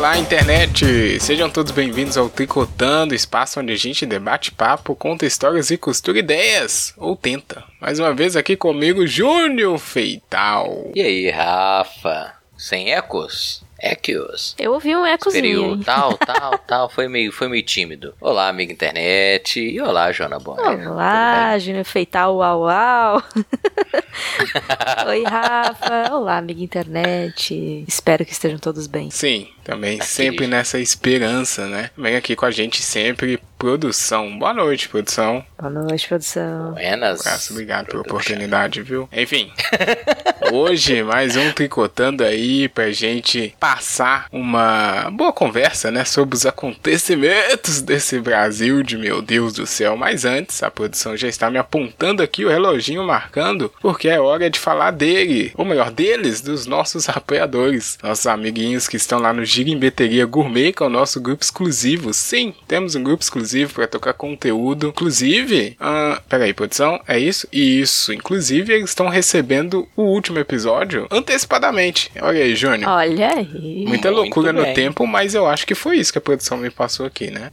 Olá, internet! Sejam todos bem-vindos ao Tricotando, espaço onde a gente debate papo, conta histórias e costura ideias. Ou tenta. Mais uma vez aqui comigo, Júnior Feital. E aí, Rafa? Sem ecos? Equios. Eu ouvi um ecozinho. Superior, tal, tal, tal. Foi meio, foi meio tímido. Olá, amiga internet. E olá, Joana Bonner. Olá, Júnior Feital, uau, uau. Oi, Rafa. Olá, amiga internet. Espero que estejam todos bem. Sim, também sempre nessa esperança, né? Vem aqui com a gente sempre, produção. Boa noite, produção. Boa noite, produção. Buenas. Graças, obrigado pela oportunidade, viu? Enfim, hoje mais um tricotando aí pra gente passar uma boa conversa, né, sobre os acontecimentos desse Brasil de meu Deus do céu. Mas antes, a produção já está me apontando aqui o reloginho marcando, porque é hora de falar dele, ou melhor, deles, dos nossos apoiadores, nossos amiguinhos que estão lá no Girimbeteria Gourmet, que é o nosso grupo exclusivo. Sim, temos um grupo exclusivo para tocar conteúdo. Inclusive, uh, peraí, produção, é isso? Isso, inclusive eles estão recebendo o último episódio antecipadamente. Olha aí, Júnior. Olha aí. Muita loucura no tempo, mas eu acho que foi isso que a produção me passou aqui, né?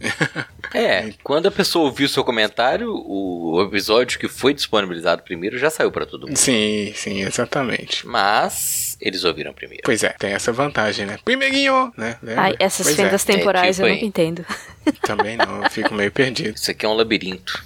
É, quando a pessoa ouviu o seu comentário, o episódio que foi disponibilizado primeiro já saiu para todo mundo. Sim, sim, exatamente. Mas eles ouviram primeiro. Pois é, tem essa vantagem, né? Primeirinho, né? Ai, essas pois fendas é. temporais é, tipo eu não entendo. Também não, eu fico meio perdido. Isso aqui é um labirinto.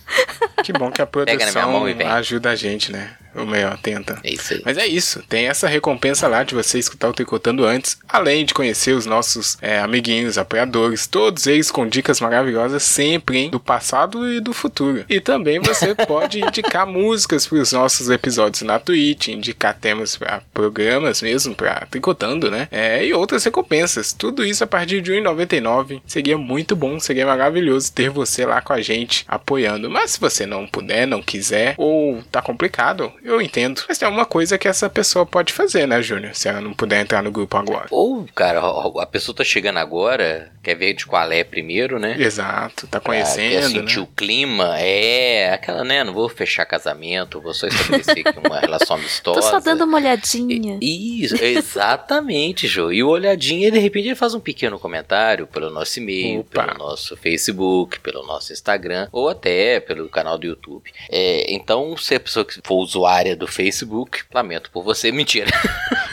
Que bom que a produção ajuda a gente, né? O melhor, tenta. É isso aí. Mas é isso. Tem essa recompensa lá de você escutar o Tricotando antes, além de conhecer os nossos é, amiguinhos, apoiadores, todos eles com dicas maravilhosas sempre, hein? Do passado e do futuro. E também você pode indicar músicas para os nossos episódios na Twitch, indicar temas para programas mesmo, para Tricotando, né? É, e outras recompensas. Tudo isso a partir de R$1,99. Seria muito bom, seria maravilhoso ter você lá com a gente apoiando. Mas se você não puder, não quiser, ou tá complicado, eu entendo. Mas tem alguma coisa que essa pessoa pode fazer, né, Júnior? Se ela não puder entrar no grupo agora. Ou, cara, a pessoa tá chegando agora, quer ver de qual é primeiro, né? Exato, tá conhecendo. quer sentir né? o clima, é. Aquela, né? Não vou fechar casamento, vou só estabelecer aqui uma relação amistosa. Tô só dando uma olhadinha. Isso, exatamente, Jô. E o olhadinha, de repente, ele faz um pequeno comentário pelo nosso e-mail, Opa. pelo nosso Facebook, pelo nosso Instagram, ou até pelo canal do YouTube. É, então, se a pessoa que for usuário área do Facebook. Lamento por você, mentira.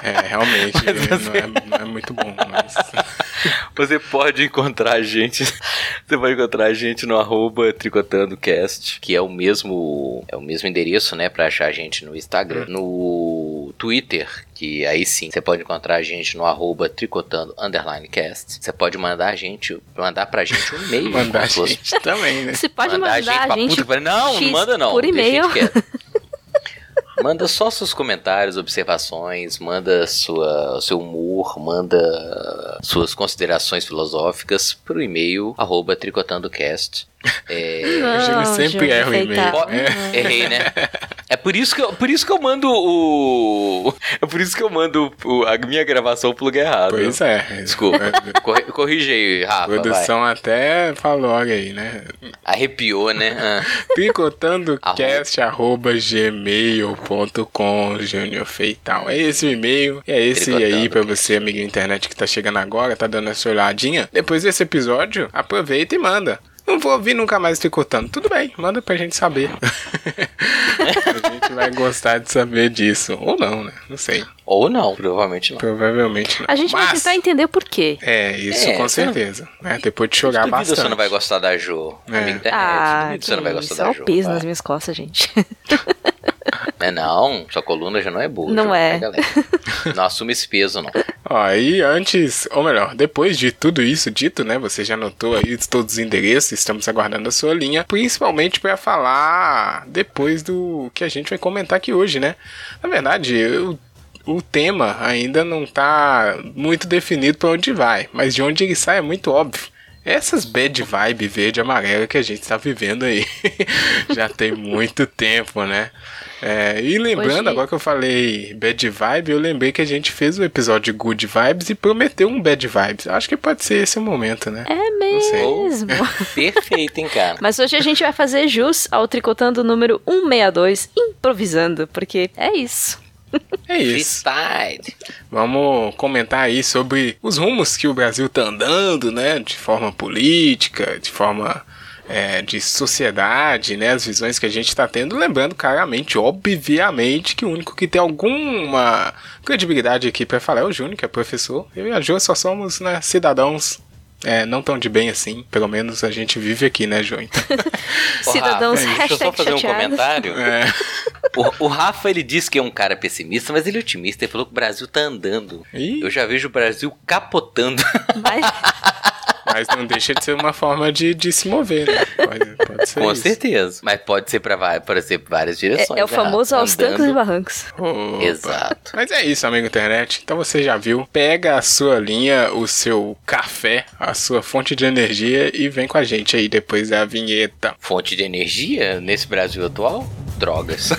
É, realmente você... não, é, não, é, muito bom, mas... Você pode encontrar a gente. Você pode encontrar a gente no arroba tricotandocast, que é o mesmo. É o mesmo endereço, né? Pra achar a gente no Instagram. Hum. No Twitter, que aí sim você pode encontrar a gente no arroba tricotando underline cast. Você pode mandar a gente, mandar pra gente um e-mail. mandar a gente também, né? Você pode mandar, mandar a gente, a gente puta, Não, não manda não. Por e-mail. Manda só seus comentários, observações, manda sua, seu humor, manda suas considerações filosóficas pro e-mail arroba tricotandocast. É... Não, eu sempre erro o e-mail. É. Errei, né? É por isso que eu, por isso que eu mando o. É por isso que eu mando o, a minha gravação pro lugar errado. Pois é. Desculpa. Corri, corrige aí, Rafa. A produção vai. até falou aí, né? Arrepiou, né? Ah. Tricotandocast.gmail.com Júnior Feital. É esse o e-mail. É esse aí pra você, amigo internet que tá chegando agora, tá dando essa olhadinha. Depois desse episódio, aproveita e manda. Não vou ouvir nunca mais tricotando. Tudo bem, manda pra gente saber. a gente vai gostar de saber disso. Ou não, né? Não sei. Ou não, provavelmente não. Provavelmente não. A gente Mas, vai tentar entender por quê. É, isso é, com certeza. Não... Né? Depois de chorar bastante. você não vai gostar da Jo. É. Ah, você não vai gostar da Jo. É o peso nas minhas costas, gente. É não, sua coluna já não é boa. Não é. Né, não assume esse peso, não. Ó, e antes, ou melhor, depois de tudo isso dito, né? Você já notou aí todos os endereços, estamos aguardando a sua linha, principalmente para falar depois do que a gente vai comentar aqui hoje, né? Na verdade, eu o tema ainda não tá muito definido para onde vai, mas de onde ele sai é muito óbvio. Essas bad vibe verde e amarela que a gente está vivendo aí já tem muito tempo, né? É, e lembrando, Hoje... agora que eu falei bad vibe, eu lembrei que a gente fez o um episódio de good vibes e prometeu um bad vibes. Acho que pode ser esse o momento, né? É mesmo. Perfeito, hein, cara. Mas hoje a gente vai fazer jus ao tricotando número 162, improvisando, porque é isso. É isso. Freestyle. Vamos comentar aí sobre os rumos que o Brasil tá andando, né? De forma política, de forma é, de sociedade, né? As visões que a gente está tendo. Lembrando claramente, obviamente, que o único que tem alguma credibilidade aqui para falar é o Júnior, que é professor. Eu e a Jo só somos né, cidadãos é, não tão de bem assim. Pelo menos a gente vive aqui, né, Jo? Então, Cidadãos, Rafa, deixa eu só fazer um chateados. comentário. é, O, o Rafa, ele disse que é um cara pessimista, mas ele é otimista. Ele falou que o Brasil tá andando. Ih. Eu já vejo o Brasil capotando. Mas, mas não deixa de ser uma forma de, de se mover, né? Pode, pode ser Com isso. certeza. Mas pode ser pode pra várias direções. é, é o né, famoso aos trancos e barrancos. Opa. Exato. Mas é isso, amigo internet. Então você já viu. Pega a sua linha, o seu café, a sua fonte de energia e vem com a gente aí depois da vinheta. Fonte de energia nesse Brasil atual? Drogas.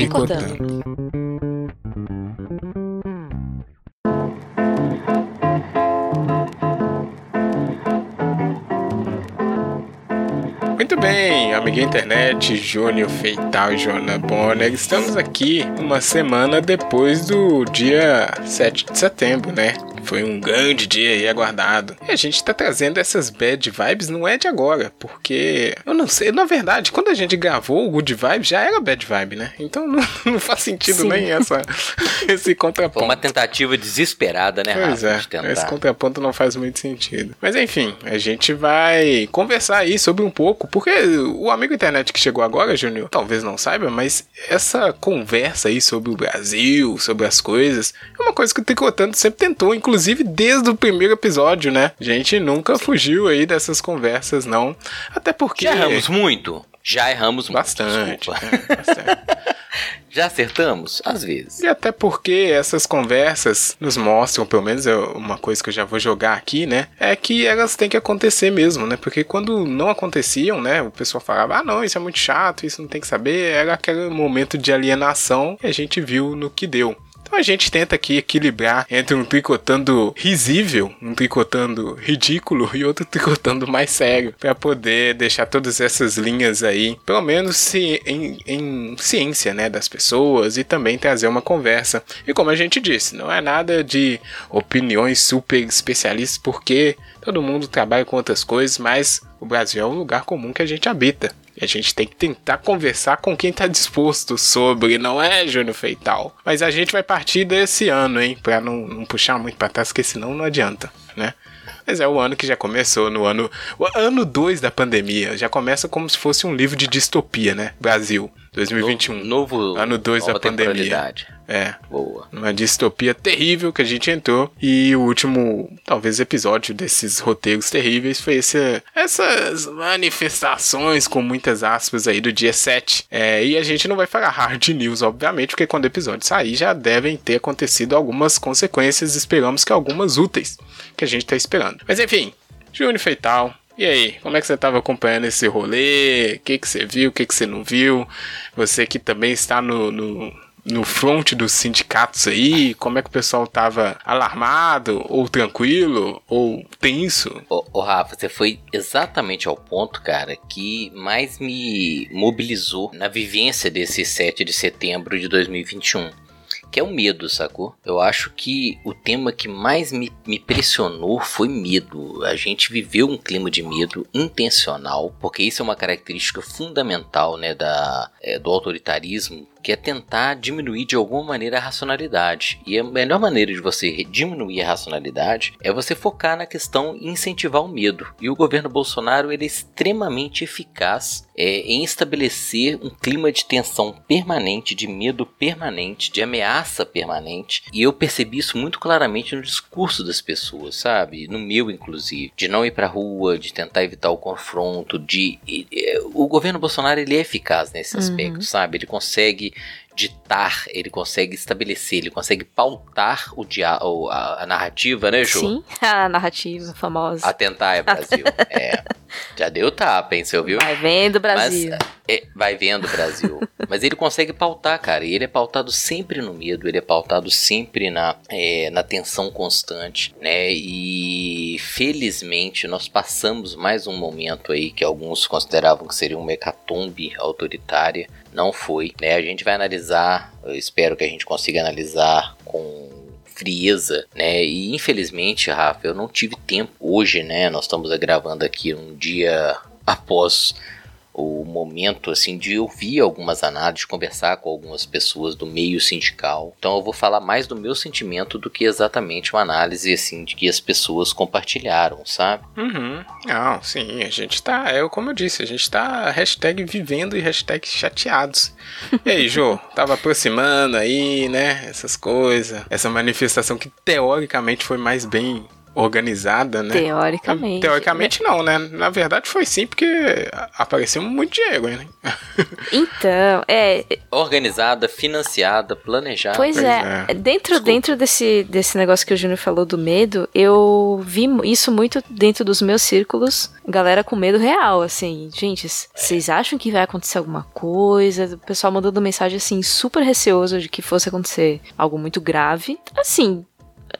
Tricotando. Muito bem, amiga internet, Júnior Feital e Joana Bonner. Estamos aqui uma semana depois do dia 7 de setembro, né? Foi um grande dia aí aguardado. E a gente tá trazendo essas bad vibes, não é de agora, porque eu não sei, na verdade, quando a gente gravou o Good Vibe já era bad vibe, né? Então não, não faz sentido Sim. nem essa, esse Foi contraponto. uma tentativa desesperada, né, Pois é, esse contraponto não faz muito sentido. Mas enfim, a gente vai conversar aí sobre um pouco, porque o amigo internet que chegou agora, Júnior, talvez não saiba, mas essa conversa aí sobre o Brasil, sobre as coisas, é uma coisa que o Tricotando sempre tentou, inclusive desde o primeiro episódio, né? A gente nunca fugiu aí dessas conversas, não. Até porque. Já erramos muito? Já erramos muito. Bastante, né? bastante. Já acertamos? Às vezes. E até porque essas conversas nos mostram, pelo menos é uma coisa que eu já vou jogar aqui, né? É que elas têm que acontecer mesmo, né? Porque quando não aconteciam, né? O pessoal falava, ah, não, isso é muito chato, isso não tem que saber. Era aquele momento de alienação que a gente viu no que deu. Então a gente tenta aqui equilibrar entre um tricotando risível, um tricotando ridículo e outro tricotando mais sério, para poder deixar todas essas linhas aí, pelo menos se, em, em ciência, né, das pessoas e também trazer uma conversa. E como a gente disse, não é nada de opiniões super especialistas, porque todo mundo trabalha com outras coisas, mas o Brasil é um lugar comum que a gente habita. A gente tem que tentar conversar com quem tá disposto sobre, não é, Júnior Feital? Mas a gente vai partir desse ano, hein? Pra não, não puxar muito pra trás, porque senão não adianta, né? Mas é o ano que já começou, no ano. Ano 2 da pandemia. Já começa como se fosse um livro de distopia, né? Brasil, 2021. Novo. Ano dois da nova pandemia. É. Boa. Uma distopia terrível que a gente entrou. E o último, talvez, episódio desses roteiros terríveis foi esse, essas manifestações, com muitas aspas, aí do dia 7. É, e a gente não vai falar hard news, obviamente, porque quando o episódio sair já devem ter acontecido algumas consequências. Esperamos que algumas úteis que a gente tá esperando. Mas enfim, Júnior Feital. E aí, como é que você estava acompanhando esse rolê? O que, que você viu, o que, que você não viu? Você que também está no, no, no front dos sindicatos aí, como é que o pessoal tava alarmado, ou tranquilo, ou tenso? Ô, ô, Rafa, você foi exatamente ao ponto, cara, que mais me mobilizou na vivência desse 7 de setembro de 2021. Que é o medo, sacou? Eu acho que o tema que mais me, me pressionou foi medo. A gente viveu um clima de medo intencional, porque isso é uma característica fundamental né, da, é, do autoritarismo que é tentar diminuir de alguma maneira a racionalidade. E a melhor maneira de você diminuir a racionalidade é você focar na questão e incentivar o medo. E o governo Bolsonaro ele é extremamente eficaz é, em estabelecer um clima de tensão permanente, de medo permanente, de ameaça permanente. E eu percebi isso muito claramente no discurso das pessoas, sabe? No meu, inclusive. De não ir pra rua, de tentar evitar o confronto, de. o governo Bolsonaro ele é eficaz nesse uhum. aspecto, sabe? Ele consegue ditar, ele consegue estabelecer, ele consegue pautar o dia, a, a narrativa, né, Ju? Sim, a narrativa famosa. Atentar é Brasil. é. Já deu tapa, hein, você ouviu? Vai vendo, Brasil. Mas, é, vai vendo, Brasil. Mas ele consegue pautar, cara. E ele é pautado sempre no medo, ele é pautado sempre na, é, na tensão constante, né? E felizmente nós passamos mais um momento aí que alguns consideravam que seria uma hecatombe autoritária não foi. Né? A gente vai analisar, eu espero que a gente consiga analisar com frieza, né? E infelizmente, Rafa, eu não tive tempo hoje, né? Nós estamos gravando aqui um dia após o momento assim de ouvir algumas análises, conversar com algumas pessoas do meio sindical. Então eu vou falar mais do meu sentimento do que exatamente uma análise assim de que as pessoas compartilharam, sabe? Uhum. Não, sim, a gente tá, é como eu disse, a gente tá hashtag vivendo e hashtag chateados. E aí, Jô, tava aproximando aí, né, essas coisas, essa manifestação que teoricamente foi mais bem organizada, né? Teoricamente. Teoricamente não, né? Na verdade foi sim, porque apareceu muito dinheiro, né? Então, é... Organizada, financiada, planejada. Pois, pois é. é. Dentro, dentro desse, desse negócio que o Júnior falou do medo, eu vi isso muito dentro dos meus círculos. Galera com medo real, assim. Gente, vocês acham que vai acontecer alguma coisa? O pessoal mandando mensagem, assim, super receoso de que fosse acontecer algo muito grave. Assim,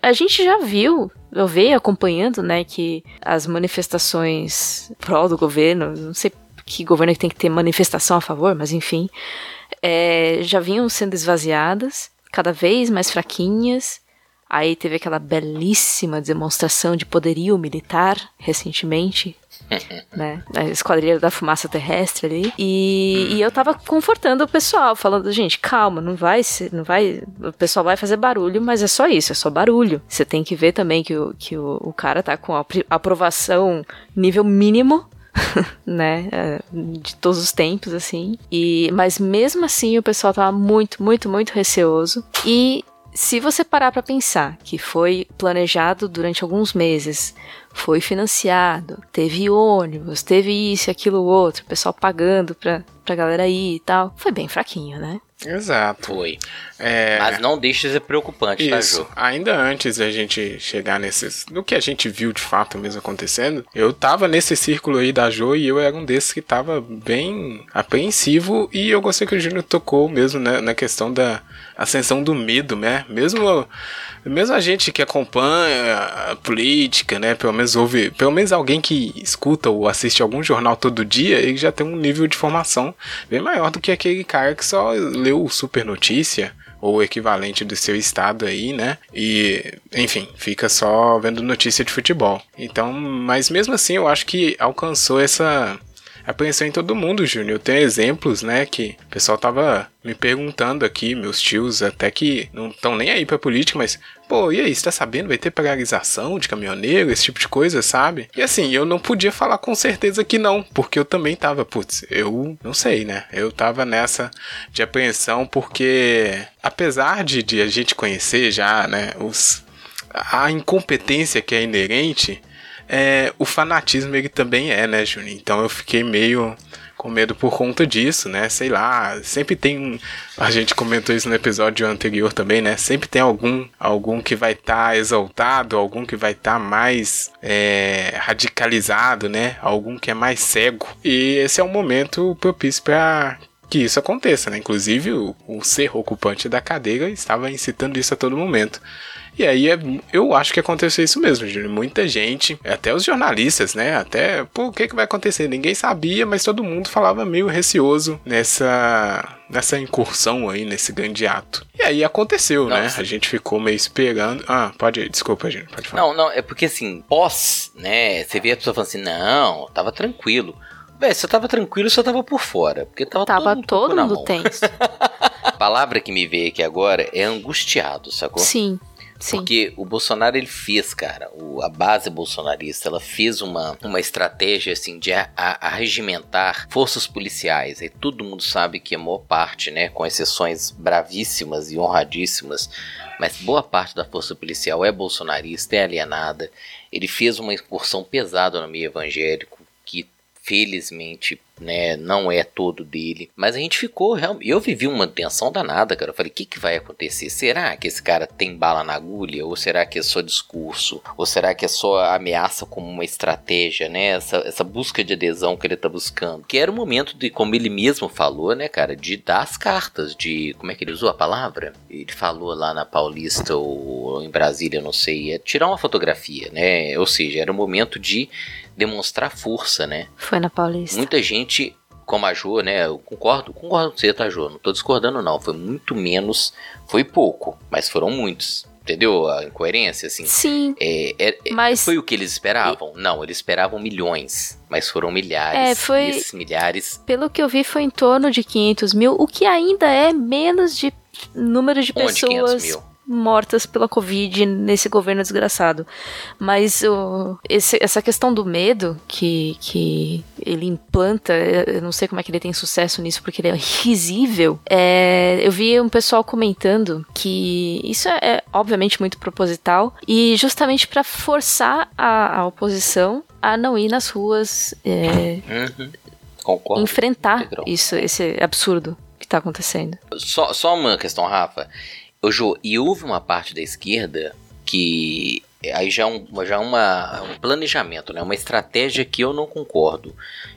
a gente já viu, eu veio acompanhando, né, que as manifestações pró do governo, não sei que governo que tem que ter manifestação a favor, mas enfim, é, já vinham sendo esvaziadas, cada vez mais fraquinhas. Aí teve aquela belíssima demonstração de poderio militar recentemente, né? A esquadrilha da fumaça terrestre ali. E, e, eu tava confortando o pessoal, falando, gente, calma, não vai ser, não vai. O pessoal vai fazer barulho, mas é só isso, é só barulho. Você tem que ver também que o, que o, o cara tá com a aprovação nível mínimo né, é, de todos os tempos assim. E mas mesmo assim o pessoal tava muito, muito, muito receoso. E se você parar para pensar que foi planejado durante alguns meses, foi financiado, teve ônibus, teve isso, aquilo, outro, pessoal pagando pra, pra galera ir e tal, foi bem fraquinho, né? Exato. Foi. É... Mas não deixa de ser preocupante, tá, Isso. tá, Ju? Ainda antes da gente chegar nesses. No que a gente viu de fato mesmo acontecendo, eu tava nesse círculo aí da Jo e eu era um desses que tava bem apreensivo e eu gostei que o Júnior tocou mesmo né, na questão da ascensão do medo, né? Mesmo mesmo a gente que acompanha a política, né, pelo menos ouve, pelo menos alguém que escuta ou assiste algum jornal todo dia, ele já tem um nível de formação bem maior do que aquele cara que só leu Super Notícia ou o equivalente do seu estado aí, né? E, enfim, fica só vendo notícia de futebol. Então, mas mesmo assim, eu acho que alcançou essa apreensão em todo mundo, Júnior. Tenho exemplos, né, que o pessoal tava me perguntando aqui, meus tios, até que não estão nem aí pra política, mas, pô, e aí, você tá sabendo? Vai ter pregarização de caminhoneiro, esse tipo de coisa, sabe? E assim, eu não podia falar com certeza que não, porque eu também tava, putz, eu não sei, né? Eu tava nessa de apreensão, porque apesar de, de a gente conhecer já, né, os, a incompetência que é inerente, é, o fanatismo ele também é, né, Juninho? Então eu fiquei meio com medo por conta disso, né? Sei lá, sempre tem a gente comentou isso no episódio anterior também, né? Sempre tem algum algum que vai estar tá exaltado, algum que vai estar tá mais é, radicalizado, né? Algum que é mais cego. E esse é um momento propício para que isso aconteça, né? Inclusive o, o ser ocupante da cadeira estava incitando isso a todo momento. E aí é, eu acho que aconteceu isso mesmo, Júnior. Muita gente, até os jornalistas, né? Até, pô, o que, que vai acontecer? Ninguém sabia, mas todo mundo falava meio receoso nessa nessa incursão aí, nesse grande ato. E aí aconteceu, não, né? A gente ficou meio esperando. Ah, pode, desculpa, gente, pode falar. Não, não, é porque assim, pós, né? Você vê a pessoa falando assim, não, tava tranquilo. Véi, você tava tranquilo, você tava por fora. Porque tava, tava todo, todo mundo tenso. palavra que me veio aqui agora é angustiado, sacou? Sim. Sim. Porque o Bolsonaro ele fez, cara, o, a base bolsonarista, ela fez uma, uma estratégia assim de arregimentar forças policiais. E todo mundo sabe que a maior parte, né, com exceções bravíssimas e honradíssimas, mas boa parte da força policial é bolsonarista, é alienada. Ele fez uma incursão pesada no meio evangélico que felizmente né, não é todo dele. Mas a gente ficou. Eu vivi uma tensão danada, cara. Eu falei, o que, que vai acontecer? Será que esse cara tem bala na agulha? Ou será que é só discurso? Ou será que é só ameaça como uma estratégia, né? Essa, essa busca de adesão que ele tá buscando. Que era o momento de, como ele mesmo falou, né, cara, de dar as cartas, de. Como é que ele usou a palavra? Ele falou lá na Paulista ou em Brasília, não sei, é tirar uma fotografia, né? Ou seja, era o momento de demonstrar força, né? Foi na Paulista. Muita gente, como a Jo, né? Eu concordo, concordo com você, tá, Jo? Não tô discordando, não. Foi muito menos, foi pouco, mas foram muitos. Entendeu a incoerência, assim? Sim. É, é, é mas... Foi o que eles esperavam? Não, eles esperavam milhões, mas foram milhares. É, foi... E esses milhares... Pelo que eu vi, foi em torno de 500 mil, o que ainda é menos de número de Onde pessoas... 500 mil? mortas pela Covid nesse governo desgraçado. Mas o, esse, essa questão do medo que, que ele implanta, eu não sei como é que ele tem sucesso nisso, porque ele é risível. É, eu vi um pessoal comentando que isso é, é obviamente muito proposital e justamente para forçar a, a, oposição a não ir nas ruas. É, uhum. Concordo. Enfrentar isso, esse absurdo que está acontecendo. Só, só uma questão, Rafa. Ô, Jô, e houve uma parte da esquerda que aí já é um, já é uma, um planejamento, né? Uma estratégia que eu não concordo.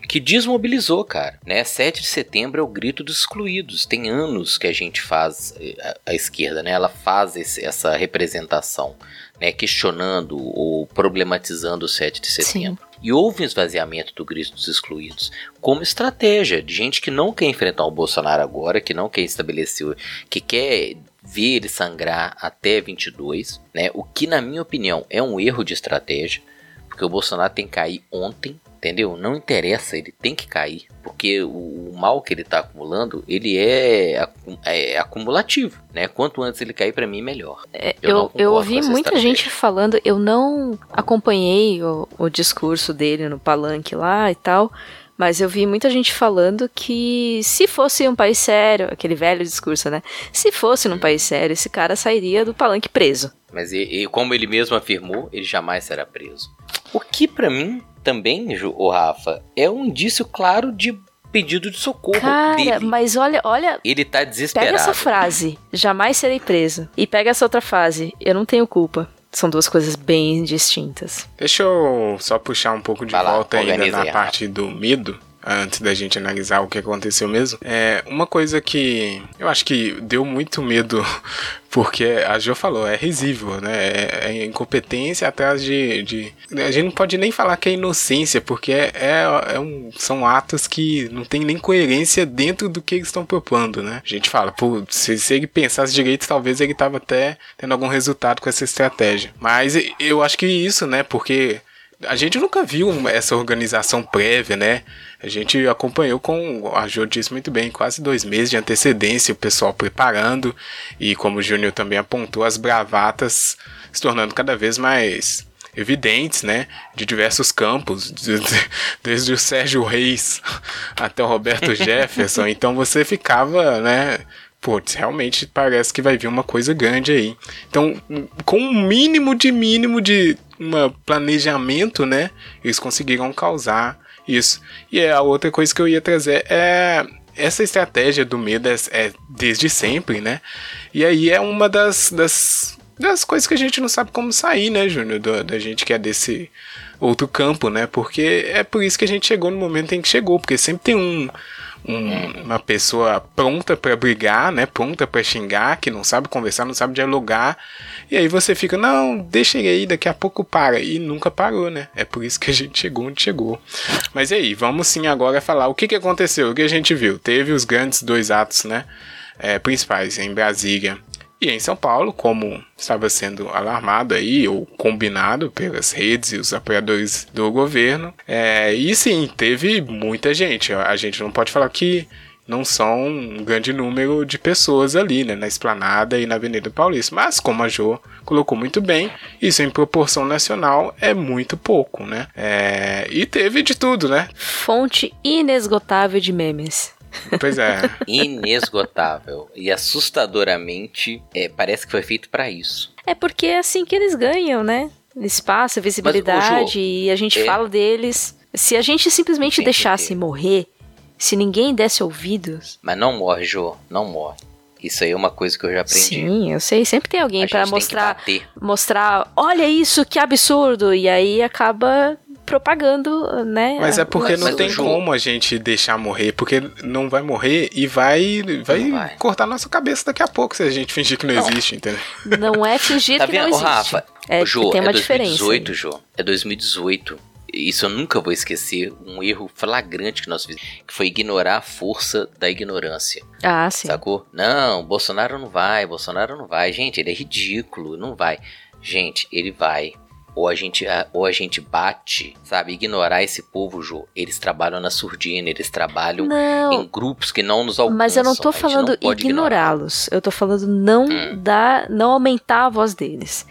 Que desmobilizou, cara. Né? 7 de setembro é o grito dos excluídos. Tem anos que a gente faz, eh, a, a esquerda, né? Ela faz esse, essa representação, né? Questionando ou problematizando o 7 de setembro. Sim. E houve um esvaziamento do grito dos excluídos como estratégia de gente que não quer enfrentar o Bolsonaro agora, que não quer estabelecer, que quer ver ele sangrar até 22, né? O que na minha opinião é um erro de estratégia, porque o Bolsonaro tem que cair ontem, entendeu? Não interessa, ele tem que cair, porque o, mal que ele está acumulando, ele é, é, acumulativo, né? Quanto antes ele cair para mim melhor. É, eu, eu, eu ouvi muita estratégia. gente falando, eu não acompanhei o, o discurso dele no palanque lá e tal. Mas eu vi muita gente falando que se fosse um país sério, aquele velho discurso, né? Se fosse num país sério, esse cara sairia do palanque preso. Mas e, e como ele mesmo afirmou, ele jamais será preso. O que para mim também, o Rafa, é um indício claro de pedido de socorro Cara, dele. mas olha, olha. Ele tá desesperado. Pega essa frase, jamais serei preso. E pega essa outra frase, eu não tenho culpa. São duas coisas bem distintas. Deixa eu só puxar um pouco de Vai volta lá, ainda na parte do medo antes da gente analisar o que aconteceu mesmo. É uma coisa que eu acho que deu muito medo, porque a Jo falou, é risível, né? É, é incompetência atrás de, de, A gente não pode nem falar que é inocência, porque é, é, é um, são atos que não tem nem coerência dentro do que eles estão propondo, né? A gente fala, pô, se, se ele pensasse direito, talvez ele tava até tendo algum resultado com essa estratégia. Mas eu acho que isso, né? Porque a gente nunca viu essa organização prévia, né? A gente acompanhou com, a Jô disse muito bem, quase dois meses de antecedência, o pessoal preparando, e como o Júnior também apontou, as bravatas se tornando cada vez mais evidentes, né? De diversos campos, desde o Sérgio Reis até o Roberto Jefferson. Então você ficava, né? Putz, realmente parece que vai vir uma coisa grande aí. Então, com um mínimo de mínimo de um planejamento, né? Eles conseguiram causar isso. E a outra coisa que eu ia trazer é essa estratégia do medo é, é desde sempre, né? E aí é uma das, das, das coisas que a gente não sabe como sair, né, Júnior? Da gente que é desse outro campo, né? Porque é por isso que a gente chegou no momento em que chegou, porque sempre tem um um, uma pessoa pronta para brigar, né? Pronta para xingar, que não sabe conversar, não sabe dialogar. E aí você fica, não, deixa ele aí, daqui a pouco para. E nunca parou, né? É por isso que a gente chegou onde chegou. Mas e aí, vamos sim agora falar o que, que aconteceu, o que a gente viu. Teve os grandes dois atos, né? É, principais em Brasília e em São Paulo, como estava sendo alarmado aí, ou combinado pelas redes e os apoiadores do governo. É, e sim, teve muita gente. A gente não pode falar que não são um grande número de pessoas ali, né, na esplanada e na Avenida Paulista. Mas, como a Jo colocou muito bem, isso em proporção nacional é muito pouco, né? É... E teve de tudo, né? Fonte inesgotável de memes. Pois é. Inesgotável. E assustadoramente, é, parece que foi feito para isso. É porque é assim que eles ganham, né? Espaço, visibilidade, e a gente é... fala deles. Se a gente simplesmente deixasse morrer, se ninguém desse ouvidos. Mas não morre, Jô, não morre. Isso aí é uma coisa que eu já aprendi. Sim, eu sei. Sempre tem alguém para mostrar, mostrar, olha isso, que absurdo. E aí acaba propagando, né? Mas é porque não tem como a gente deixar morrer, porque não vai morrer e vai, vai, vai, cortar nossa cabeça daqui a pouco se a gente fingir que não, não. existe, entendeu? Não é fingir tá que vendo? não existe. Rafa, é, Jô, tem uma é 2018, diferença. Jô. É 2018 isso eu nunca vou esquecer, um erro flagrante que nós fizemos, que foi ignorar a força da ignorância. Ah, sim. Sacou? Não, Bolsonaro não vai, Bolsonaro não vai. Gente, ele é ridículo, não vai. Gente, ele vai. Ou a gente, ou a gente bate, sabe? Ignorar esse povo, Jô. Eles trabalham na surdina, eles trabalham não, em grupos que não nos alcançam. Mas eu não tô falando ignorá-los. Eu tô falando não hum. dar, não aumentar a voz deles.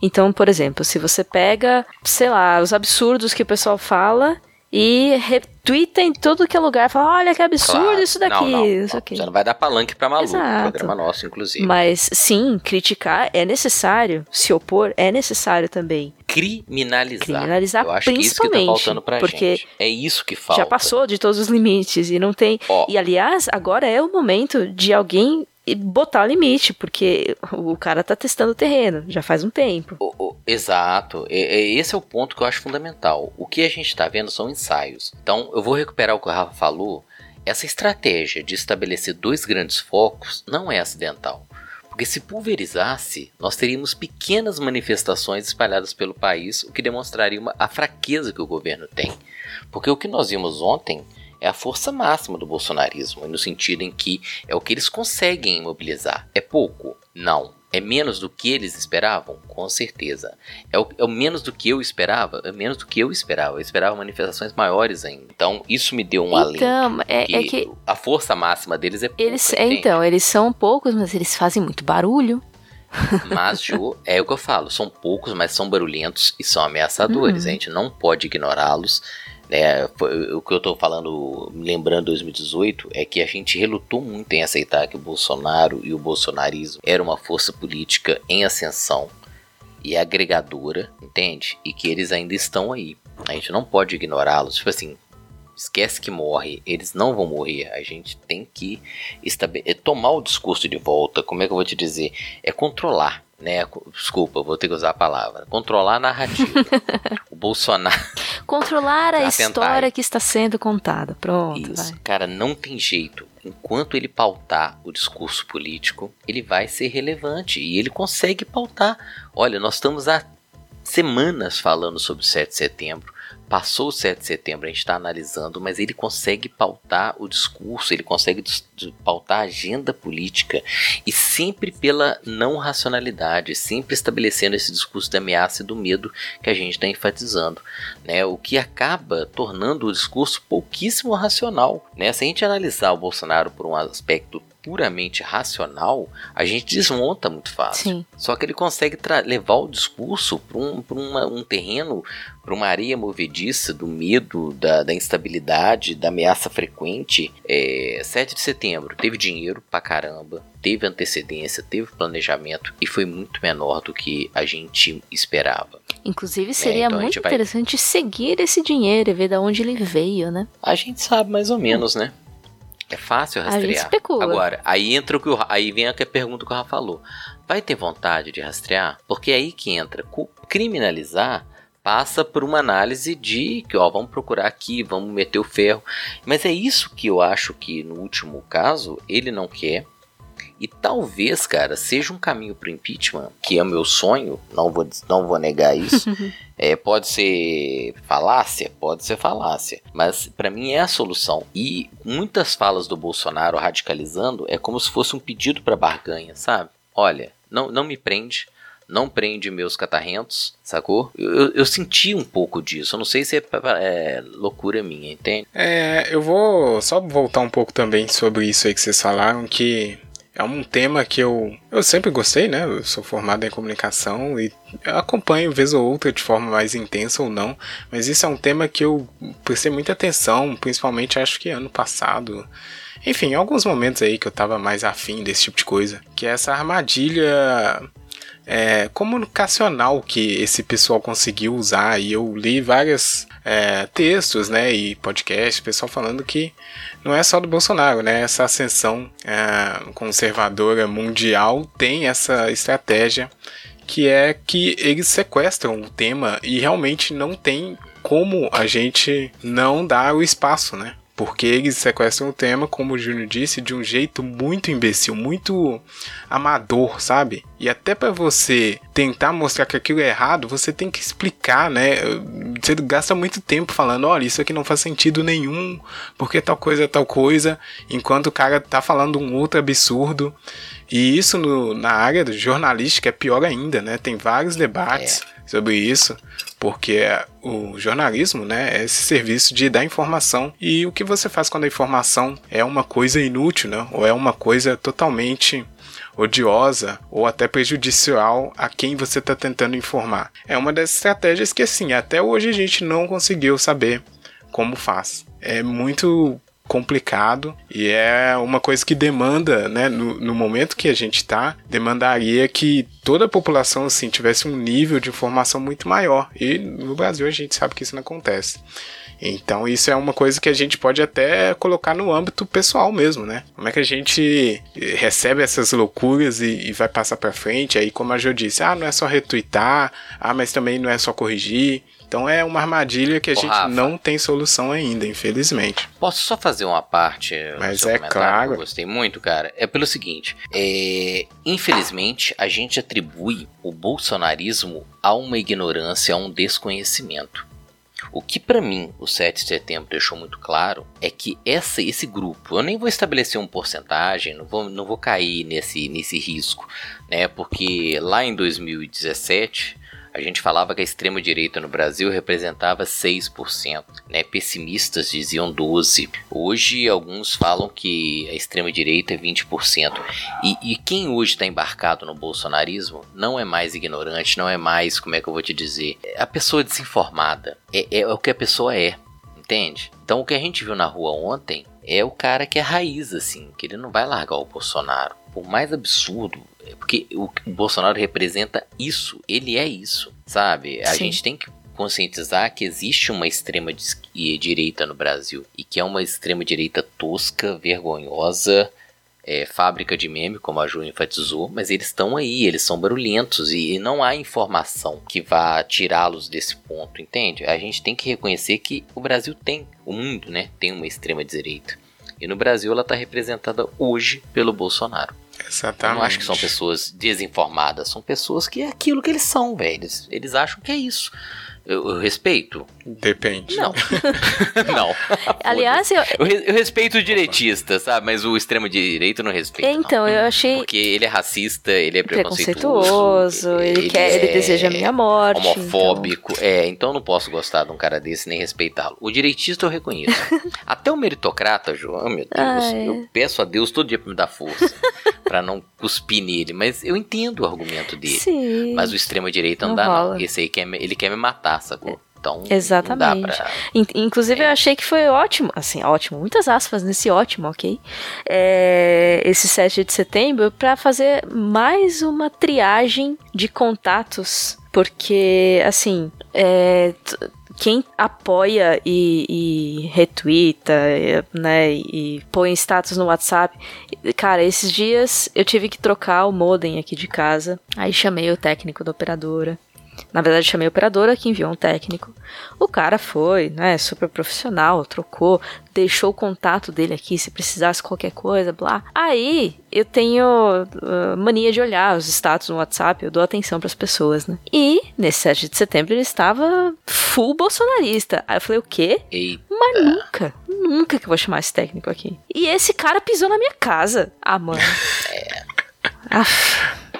Então, por exemplo, se você pega, sei lá, os absurdos que o pessoal fala e retweeta em todo que é lugar, fala, olha que absurdo claro. isso daqui, não, não, isso aqui. Você não vai dar palanque pra maluco, Exato. programa nosso, inclusive. Mas sim, criticar é necessário, se opor é necessário também. Criminalizar. Criminalizar Eu acho principalmente. Que isso que tá faltando pra porque gente. É isso que falta. Já passou de todos os limites e não tem. Oh. E aliás, agora é o momento de alguém botar o limite, porque o cara tá testando o terreno, já faz um tempo. O, o, exato. E, esse é o ponto que eu acho fundamental. O que a gente tá vendo são ensaios. Então, eu vou recuperar o que o Rafa falou. Essa estratégia de estabelecer dois grandes focos não é acidental. Porque se pulverizasse, nós teríamos pequenas manifestações espalhadas pelo país, o que demonstraria uma, a fraqueza que o governo tem. Porque o que nós vimos ontem é a força máxima do bolsonarismo, no sentido em que é o que eles conseguem mobilizar. É pouco? Não. É menos do que eles esperavam? Com certeza. É o, é o, menos do que eu esperava? É menos do que eu esperava. Eu esperava manifestações maiores ainda. Então, isso me deu um então, alento. É, é que a força máxima deles é pouco, eles, é, Então, eles são poucos, mas eles fazem muito barulho. Mas, Ju, é o que eu falo. São poucos, mas são barulhentos e são ameaçadores. Uhum. A gente não pode ignorá-los. Né, o que eu estou falando, lembrando 2018, é que a gente relutou muito em aceitar que o Bolsonaro e o bolsonarismo era uma força política em ascensão e agregadora, entende? E que eles ainda estão aí. A gente não pode ignorá-los. Tipo assim, esquece que morre, eles não vão morrer. A gente tem que é tomar o discurso de volta. Como é que eu vou te dizer? É controlar né? Desculpa, vou ter que usar a palavra. Controlar a narrativa. o Bolsonaro. Controlar a história que está sendo contada. Pronto. Isso. Vai. Cara, não tem jeito. Enquanto ele pautar o discurso político, ele vai ser relevante. E ele consegue pautar. Olha, nós estamos há semanas falando sobre o 7 de setembro. Passou o 7 de setembro, a gente está analisando, mas ele consegue pautar o discurso, ele consegue pautar a agenda política e sempre pela não racionalidade, sempre estabelecendo esse discurso de ameaça e do medo que a gente está enfatizando, né? O que acaba tornando o discurso pouquíssimo racional, né? Se a gente analisar o Bolsonaro por um aspecto puramente racional, a gente desmonta muito fácil. Sim. Só que ele consegue levar o discurso para um, um terreno, para uma areia movediça do medo, da, da instabilidade, da ameaça frequente. É, 7 de setembro teve dinheiro pra caramba, teve antecedência, teve planejamento e foi muito menor do que a gente esperava. Inclusive seria é, então muito vai... interessante seguir esse dinheiro e ver de onde ele veio, né? A gente sabe mais ou menos, né? É fácil rastrear. especula. Agora, aí entra o que o, aí vem a pergunta que o Rafa falou. Vai ter vontade de rastrear? Porque é aí que entra criminalizar passa por uma análise de que ó, vamos procurar aqui, vamos meter o ferro. Mas é isso que eu acho que no último caso ele não quer. E talvez, cara, seja um caminho para o impeachment, que é o meu sonho, não vou, não vou negar isso. é, pode ser falácia, pode ser falácia, mas para mim é a solução. E muitas falas do Bolsonaro radicalizando é como se fosse um pedido para barganha, sabe? Olha, não, não me prende, não prende meus catarrentos, sacou? Eu, eu, eu senti um pouco disso. Eu não sei se é, é, loucura minha, entende? É, eu vou só voltar um pouco também sobre isso aí que vocês falaram, que é um tema que eu, eu sempre gostei, né? Eu sou formado em comunicação e acompanho vez ou outra de forma mais intensa ou não, mas isso é um tema que eu prestei muita atenção, principalmente acho que ano passado. Enfim, alguns momentos aí que eu tava mais afim desse tipo de coisa, que é essa armadilha é, comunicacional que esse pessoal conseguiu usar. E eu li vários é, textos né, e podcasts, pessoal falando que não é só do Bolsonaro, né? Essa ascensão é, conservadora mundial tem essa estratégia que é que eles sequestram o tema e realmente não tem como a gente não dar o espaço, né? Porque eles sequestram o tema, como o Júnior disse, de um jeito muito imbecil, muito amador, sabe? E até para você tentar mostrar que aquilo é errado, você tem que explicar, né? Você gasta muito tempo falando, olha, isso aqui não faz sentido nenhum, porque tal coisa é tal coisa, enquanto o cara tá falando um outro absurdo. E isso no, na área jornalística é pior ainda, né? Tem vários debates é. sobre isso porque o jornalismo né, é esse serviço de dar informação. E o que você faz quando a informação é uma coisa inútil, né, ou é uma coisa totalmente odiosa ou até prejudicial a quem você está tentando informar. É uma das estratégias que, assim, até hoje a gente não conseguiu saber como faz. É muito complicado e é uma coisa que demanda, né, no, no momento que a gente está, demandaria que toda a população assim tivesse um nível de informação muito maior. E no Brasil a gente sabe que isso não acontece. Então isso é uma coisa que a gente pode até colocar no âmbito pessoal mesmo, né? Como é que a gente recebe essas loucuras e, e vai passar para frente? Aí como a Jo disse, ah, não é só retweetar, ah, mas também não é só corrigir. Então é uma armadilha que a Ô, gente Rafa, não tem solução ainda, infelizmente. Posso só fazer uma parte? Mas é claro. eu gostei muito, cara. É pelo seguinte: é, infelizmente a gente atribui o bolsonarismo a uma ignorância, a um desconhecimento. O que para mim o 7 de setembro deixou muito claro é que essa, esse grupo, eu nem vou estabelecer uma porcentagem, não vou, não vou cair nesse, nesse risco, né? Porque lá em 2017 a gente falava que a extrema direita no Brasil representava 6%, né? Pessimistas diziam 12. Hoje alguns falam que a extrema direita é 20%. E, e quem hoje está embarcado no bolsonarismo não é mais ignorante, não é mais, como é que eu vou te dizer, é a pessoa desinformada. É, é o que a pessoa é, entende? Então o que a gente viu na rua ontem é o cara que é raiz, assim, que ele não vai largar o Bolsonaro. Por mais absurdo, porque o, Bolsonaro representa isso, ele é isso, sabe? A Sim. gente tem que conscientizar que existe uma extrema direita no Brasil e que é uma extrema direita tosca, vergonhosa, é, fábrica de meme, como a Ju enfatizou, mas eles estão aí, eles são barulhentos e não há informação que vá tirá-los desse ponto, entende? A gente tem que reconhecer que o Brasil tem, o mundo, né, tem uma extrema direita. E no Brasil ela está representada hoje pelo Bolsonaro. Exatamente. Eu não acho que são pessoas desinformadas, são pessoas que é aquilo que eles são, velho. Eles, eles acham que é isso. Eu, eu respeito? Depende. Não. não. Aliás, eu... eu... eu. respeito o direitista, sabe? Mas o extremo-direito não respeito. Então, não. eu achei. Porque ele é racista, ele é preconceituoso. ele, ele, quer, é ele deseja a minha morte. Homofóbico. Então. É, então eu não posso gostar de um cara desse nem respeitá-lo. O direitista eu reconheço. Até o meritocrata, João, meu Deus. Ah, é. Eu peço a Deus todo dia pra me dar força. para não cuspir nele. Mas eu entendo o argumento dele. Sim. Mas o extremo-direita não, não dá, rola. não. Esse aí quer, ele quer me matar, sacou? Então, Exatamente. Pra... Inclusive, é. eu achei que foi ótimo, assim, ótimo, muitas aspas nesse ótimo, ok? É, esse 7 de setembro, para fazer mais uma triagem de contatos, porque, assim, é, quem apoia e, e retweeta, né, e põe status no WhatsApp. Cara, esses dias eu tive que trocar o modem aqui de casa. Aí chamei o técnico da operadora. Na verdade, chamei a operadora que enviou um técnico. O cara foi, né, super profissional, trocou, deixou o contato dele aqui se precisasse qualquer coisa, blá. Aí eu tenho uh, mania de olhar os status no WhatsApp, eu dou atenção para as pessoas, né? E nesse 7 de setembro ele estava full bolsonarista. Aí eu falei, o quê? Eita. Mas nunca, nunca que eu vou chamar esse técnico aqui. E esse cara pisou na minha casa. Ah, mano. é.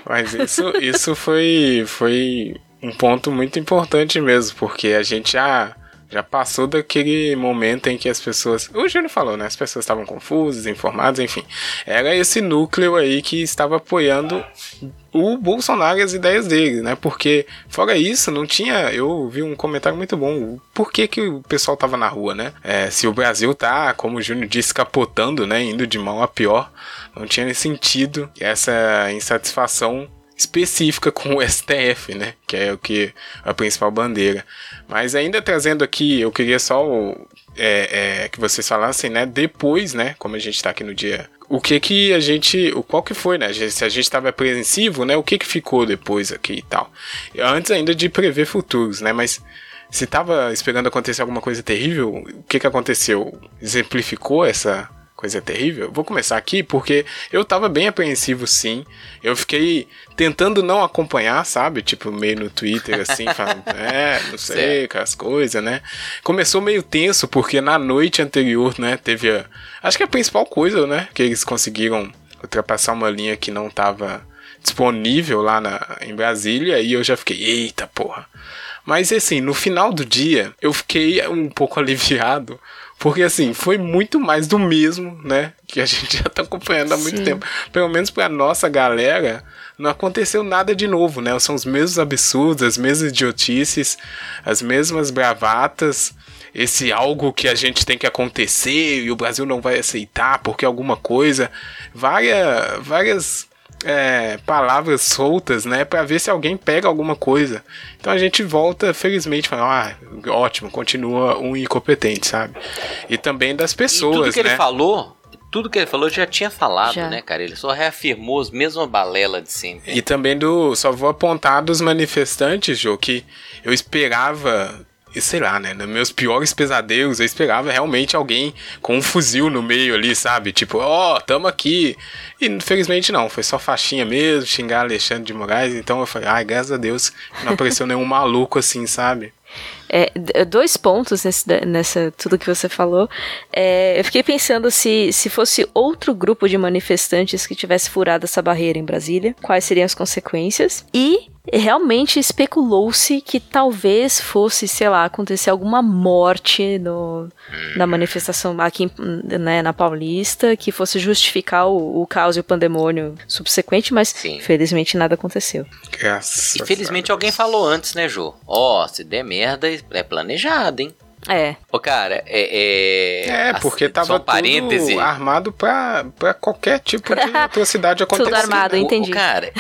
Mas isso, isso foi, foi um ponto muito importante mesmo, porque a gente já já passou daquele momento em que as pessoas. O Júnior falou, né? As pessoas estavam confusas, informadas, enfim. Era esse núcleo aí que estava apoiando o Bolsonaro e as ideias dele, né? Porque, fora isso, não tinha. Eu vi um comentário muito bom. Por que, que o pessoal tava na rua, né? É, se o Brasil tá, como o Júnior disse, capotando, né? Indo de mal a pior, não tinha sentido essa insatisfação específica com o STF, né? Que é o que a principal bandeira. Mas ainda trazendo aqui, eu queria só é, é, que vocês falassem, né? Depois, né? Como a gente está aqui no dia, o que que a gente, o qual que foi, né? Se a gente estava apreensivo, né? O que que ficou depois aqui e tal? Antes ainda de prever futuros, né? Mas se estava esperando acontecer alguma coisa terrível, o que que aconteceu? Exemplificou essa coisa terrível. Vou começar aqui porque eu tava bem apreensivo sim. Eu fiquei tentando não acompanhar, sabe? Tipo, meio no Twitter assim, falando, é, não sei, com as coisas, né? Começou meio tenso porque na noite anterior, né, teve a. Acho que a principal coisa, né, que eles conseguiram ultrapassar uma linha que não tava disponível lá na, em Brasília e eu já fiquei, eita porra. Mas assim, no final do dia, eu fiquei um pouco aliviado porque, assim, foi muito mais do mesmo, né? Que a gente já tá acompanhando há muito Sim. tempo. Pelo menos pra nossa galera, não aconteceu nada de novo, né? São os mesmos absurdos, as mesmas idiotices, as mesmas bravatas. Esse algo que a gente tem que acontecer e o Brasil não vai aceitar porque alguma coisa. Várias, várias é, palavras soltas, né, para ver se alguém pega alguma coisa. Então a gente volta, felizmente, fala, ah, ótimo, continua um incompetente, sabe? E também das pessoas, e tudo que né? ele falou, tudo que ele falou já tinha falado, já. né, cara? Ele só reafirmou as mesmas balelas de sempre. E também do, só vou apontar dos manifestantes, Jô, que eu esperava e sei lá, né? Nos meus piores pesadelos, eu esperava realmente alguém com um fuzil no meio ali, sabe? Tipo, ó, oh, tamo aqui. E infelizmente não, foi só faixinha mesmo, xingar Alexandre de Moraes. Então eu falei, ai, graças a Deus, não apareceu nenhum maluco assim, sabe? É, dois pontos nesse, nessa tudo que você falou. É, eu fiquei pensando se, se fosse outro grupo de manifestantes que tivesse furado essa barreira em Brasília, quais seriam as consequências. E realmente especulou-se que talvez fosse, sei lá, acontecer alguma morte no, na manifestação aqui né, na Paulista, que fosse justificar o, o caos e o pandemônio subsequente, mas Sim. felizmente nada aconteceu. Graças e felizmente alguém falou antes, né, Jô? Ó, oh, se der merda, é planejado, hein? É. Ô, cara, é. É, é porque tava tudo armado pra, pra qualquer tipo de atrocidade acontecer. tudo armado, né? entendi. Ô, cara,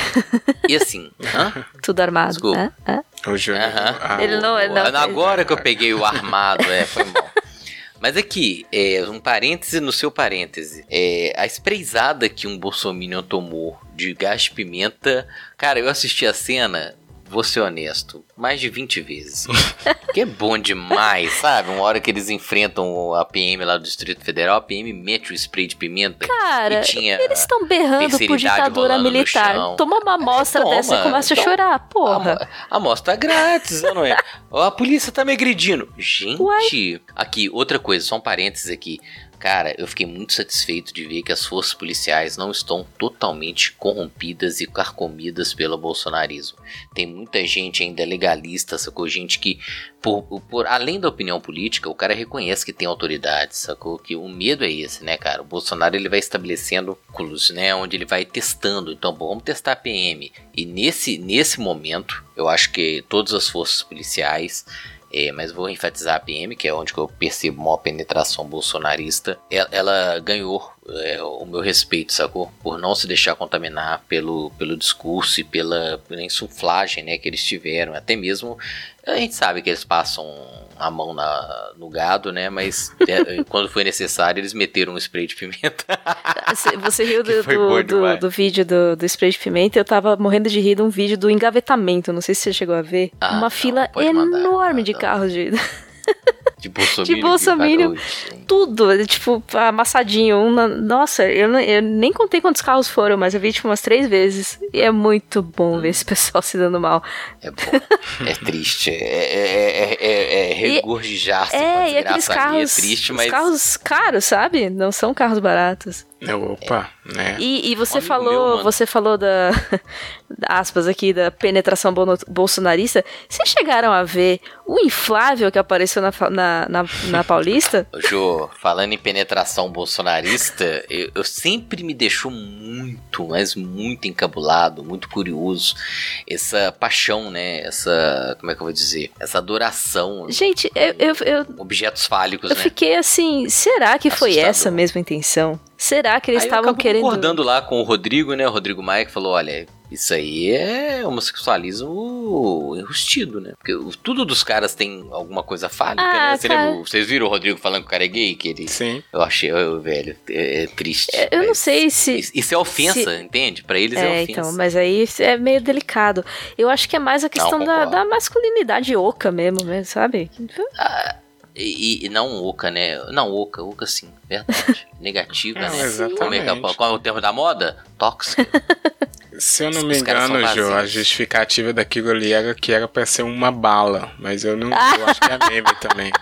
e assim. hã? Tudo armado. Desculpa. Hã? O Júnior. Uh -huh. ah, ele não, ele não Agora que eu peguei o armado, é, foi bom. Mas aqui, é, um parêntese no seu parêntese. É, a espreizada que um bolsominion tomou de gás de pimenta. Cara, eu assisti a cena, vou ser honesto, mais de 20 vezes. que é bom demais, sabe? Uma hora que eles enfrentam a PM lá do Distrito Federal, a PM mete o spray de pimenta. Cara, eles estão berrando por ditadura militar. Toma uma amostra Toma, dessa e começa então, a chorar, porra. Amostra grátis, não é? a polícia tá me agredindo. Gente, Uai? aqui, outra coisa, só um parênteses aqui. Cara, eu fiquei muito satisfeito de ver que as forças policiais não estão totalmente corrompidas e carcomidas pelo bolsonarismo. Tem muita gente ainda legalista, sacou? Gente que, por, por além da opinião política, o cara reconhece que tem autoridade, sacou? Que o medo é esse, né, cara? O Bolsonaro ele vai estabelecendo cúmulos, né? Onde ele vai testando. Então, bom, vamos testar a PM. E nesse, nesse momento, eu acho que todas as forças policiais é, mas vou enfatizar a PM, que é onde eu percebo maior penetração bolsonarista. Ela, ela ganhou é, o meu respeito, sacou? Por não se deixar contaminar pelo, pelo discurso e pela, pela insuflagem né, que eles tiveram. Até mesmo, a gente sabe que eles passam a mão na, no gado, né? Mas é, quando foi necessário, eles meteram um spray de pimenta. Você riu do, do, do, do, vídeo do, do spray de pimenta? Eu tava morrendo de rir de um vídeo do engavetamento. Não sei se você chegou a ver. Ah, Uma não, fila enorme mandar, de carros de. De bolsominion. De tudo, tipo, amassadinho. Um na... Nossa, eu, eu, nem contei quantos carros foram, mas eu vi, tipo, umas três vezes. E é muito bom ver esse pessoal se dando mal. É bom. É triste. É, é, é, é regurgijar-se é, e aqueles carros, é triste, mas... carros caros, sabe? Não são carros baratos. Opa, né? E, e você falou, meu, você falou da aspas aqui da penetração bolsonarista. Vocês chegaram a ver o inflável que apareceu na, na, na, na Paulista? Jô, falando em penetração bolsonarista, eu, eu, sempre me deixou muito, mas muito encabulado, muito curioso essa paixão, né? Essa, como é que eu vou dizer? Essa adoração. Gente, eu, eu, eu objetos fálicos, eu né? fiquei assim, será que Assustador. foi essa mesma intenção? Será que eles aí estavam querendo. concordando lá com o Rodrigo, né? O Rodrigo Maia que falou: olha, isso aí é homossexualismo enrustido, né? Porque tudo dos caras tem alguma coisa fálica, ah, né? Você cara... lembra, vocês viram o Rodrigo falando que o cara é gay? Que ele... Sim. Eu achei, eu, velho, é, é triste. É, eu não sei se... Isso é ofensa, se... entende? Pra eles é, é ofensa. então, mas aí é meio delicado. Eu acho que é mais a questão não, da, da, masculinidade oca mesmo, mesmo sabe? Ah... E, e, não oca, né? Não, oca, oca sim, verdade. Negativa, né? Exatamente. Como é, qual é o termo da moda? Tóxica. Se eu não me engano, Jô, a justificativa daquilo ali era que era pra ser uma bala. Mas eu não. eu acho que é meme também.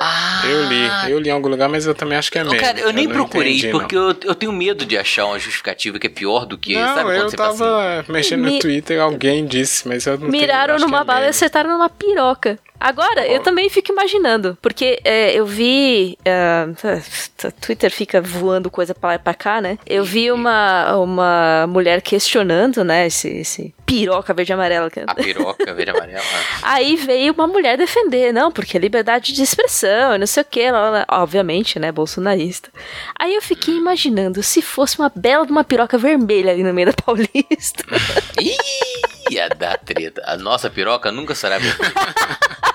Ah, eu li, eu li em algum lugar, mas eu também acho que é meme. Cara, eu, eu nem procurei, entendi, porque eu, eu tenho medo de achar uma justificativa que é pior do que. Não, sabe eu tava assim, mexendo no Twitter, alguém disse, mas eu não Miraram tenho, numa é bala e acertaram numa piroca. Agora, eu também fico imaginando, porque é, eu vi. Uh, Twitter fica voando coisa pra lá e pra cá, né? Eu vi uma, uma mulher questionando, né, esse, esse piroca verde e amarela. A piroca verde e amarela. Aí veio uma mulher defender, não, porque é liberdade de expressão, não sei o que, obviamente, né, bolsonarista. Aí eu fiquei imaginando se fosse uma bela de uma piroca vermelha ali no meio da Paulista. Ih, ia dar treta. A nossa piroca nunca será vermelha.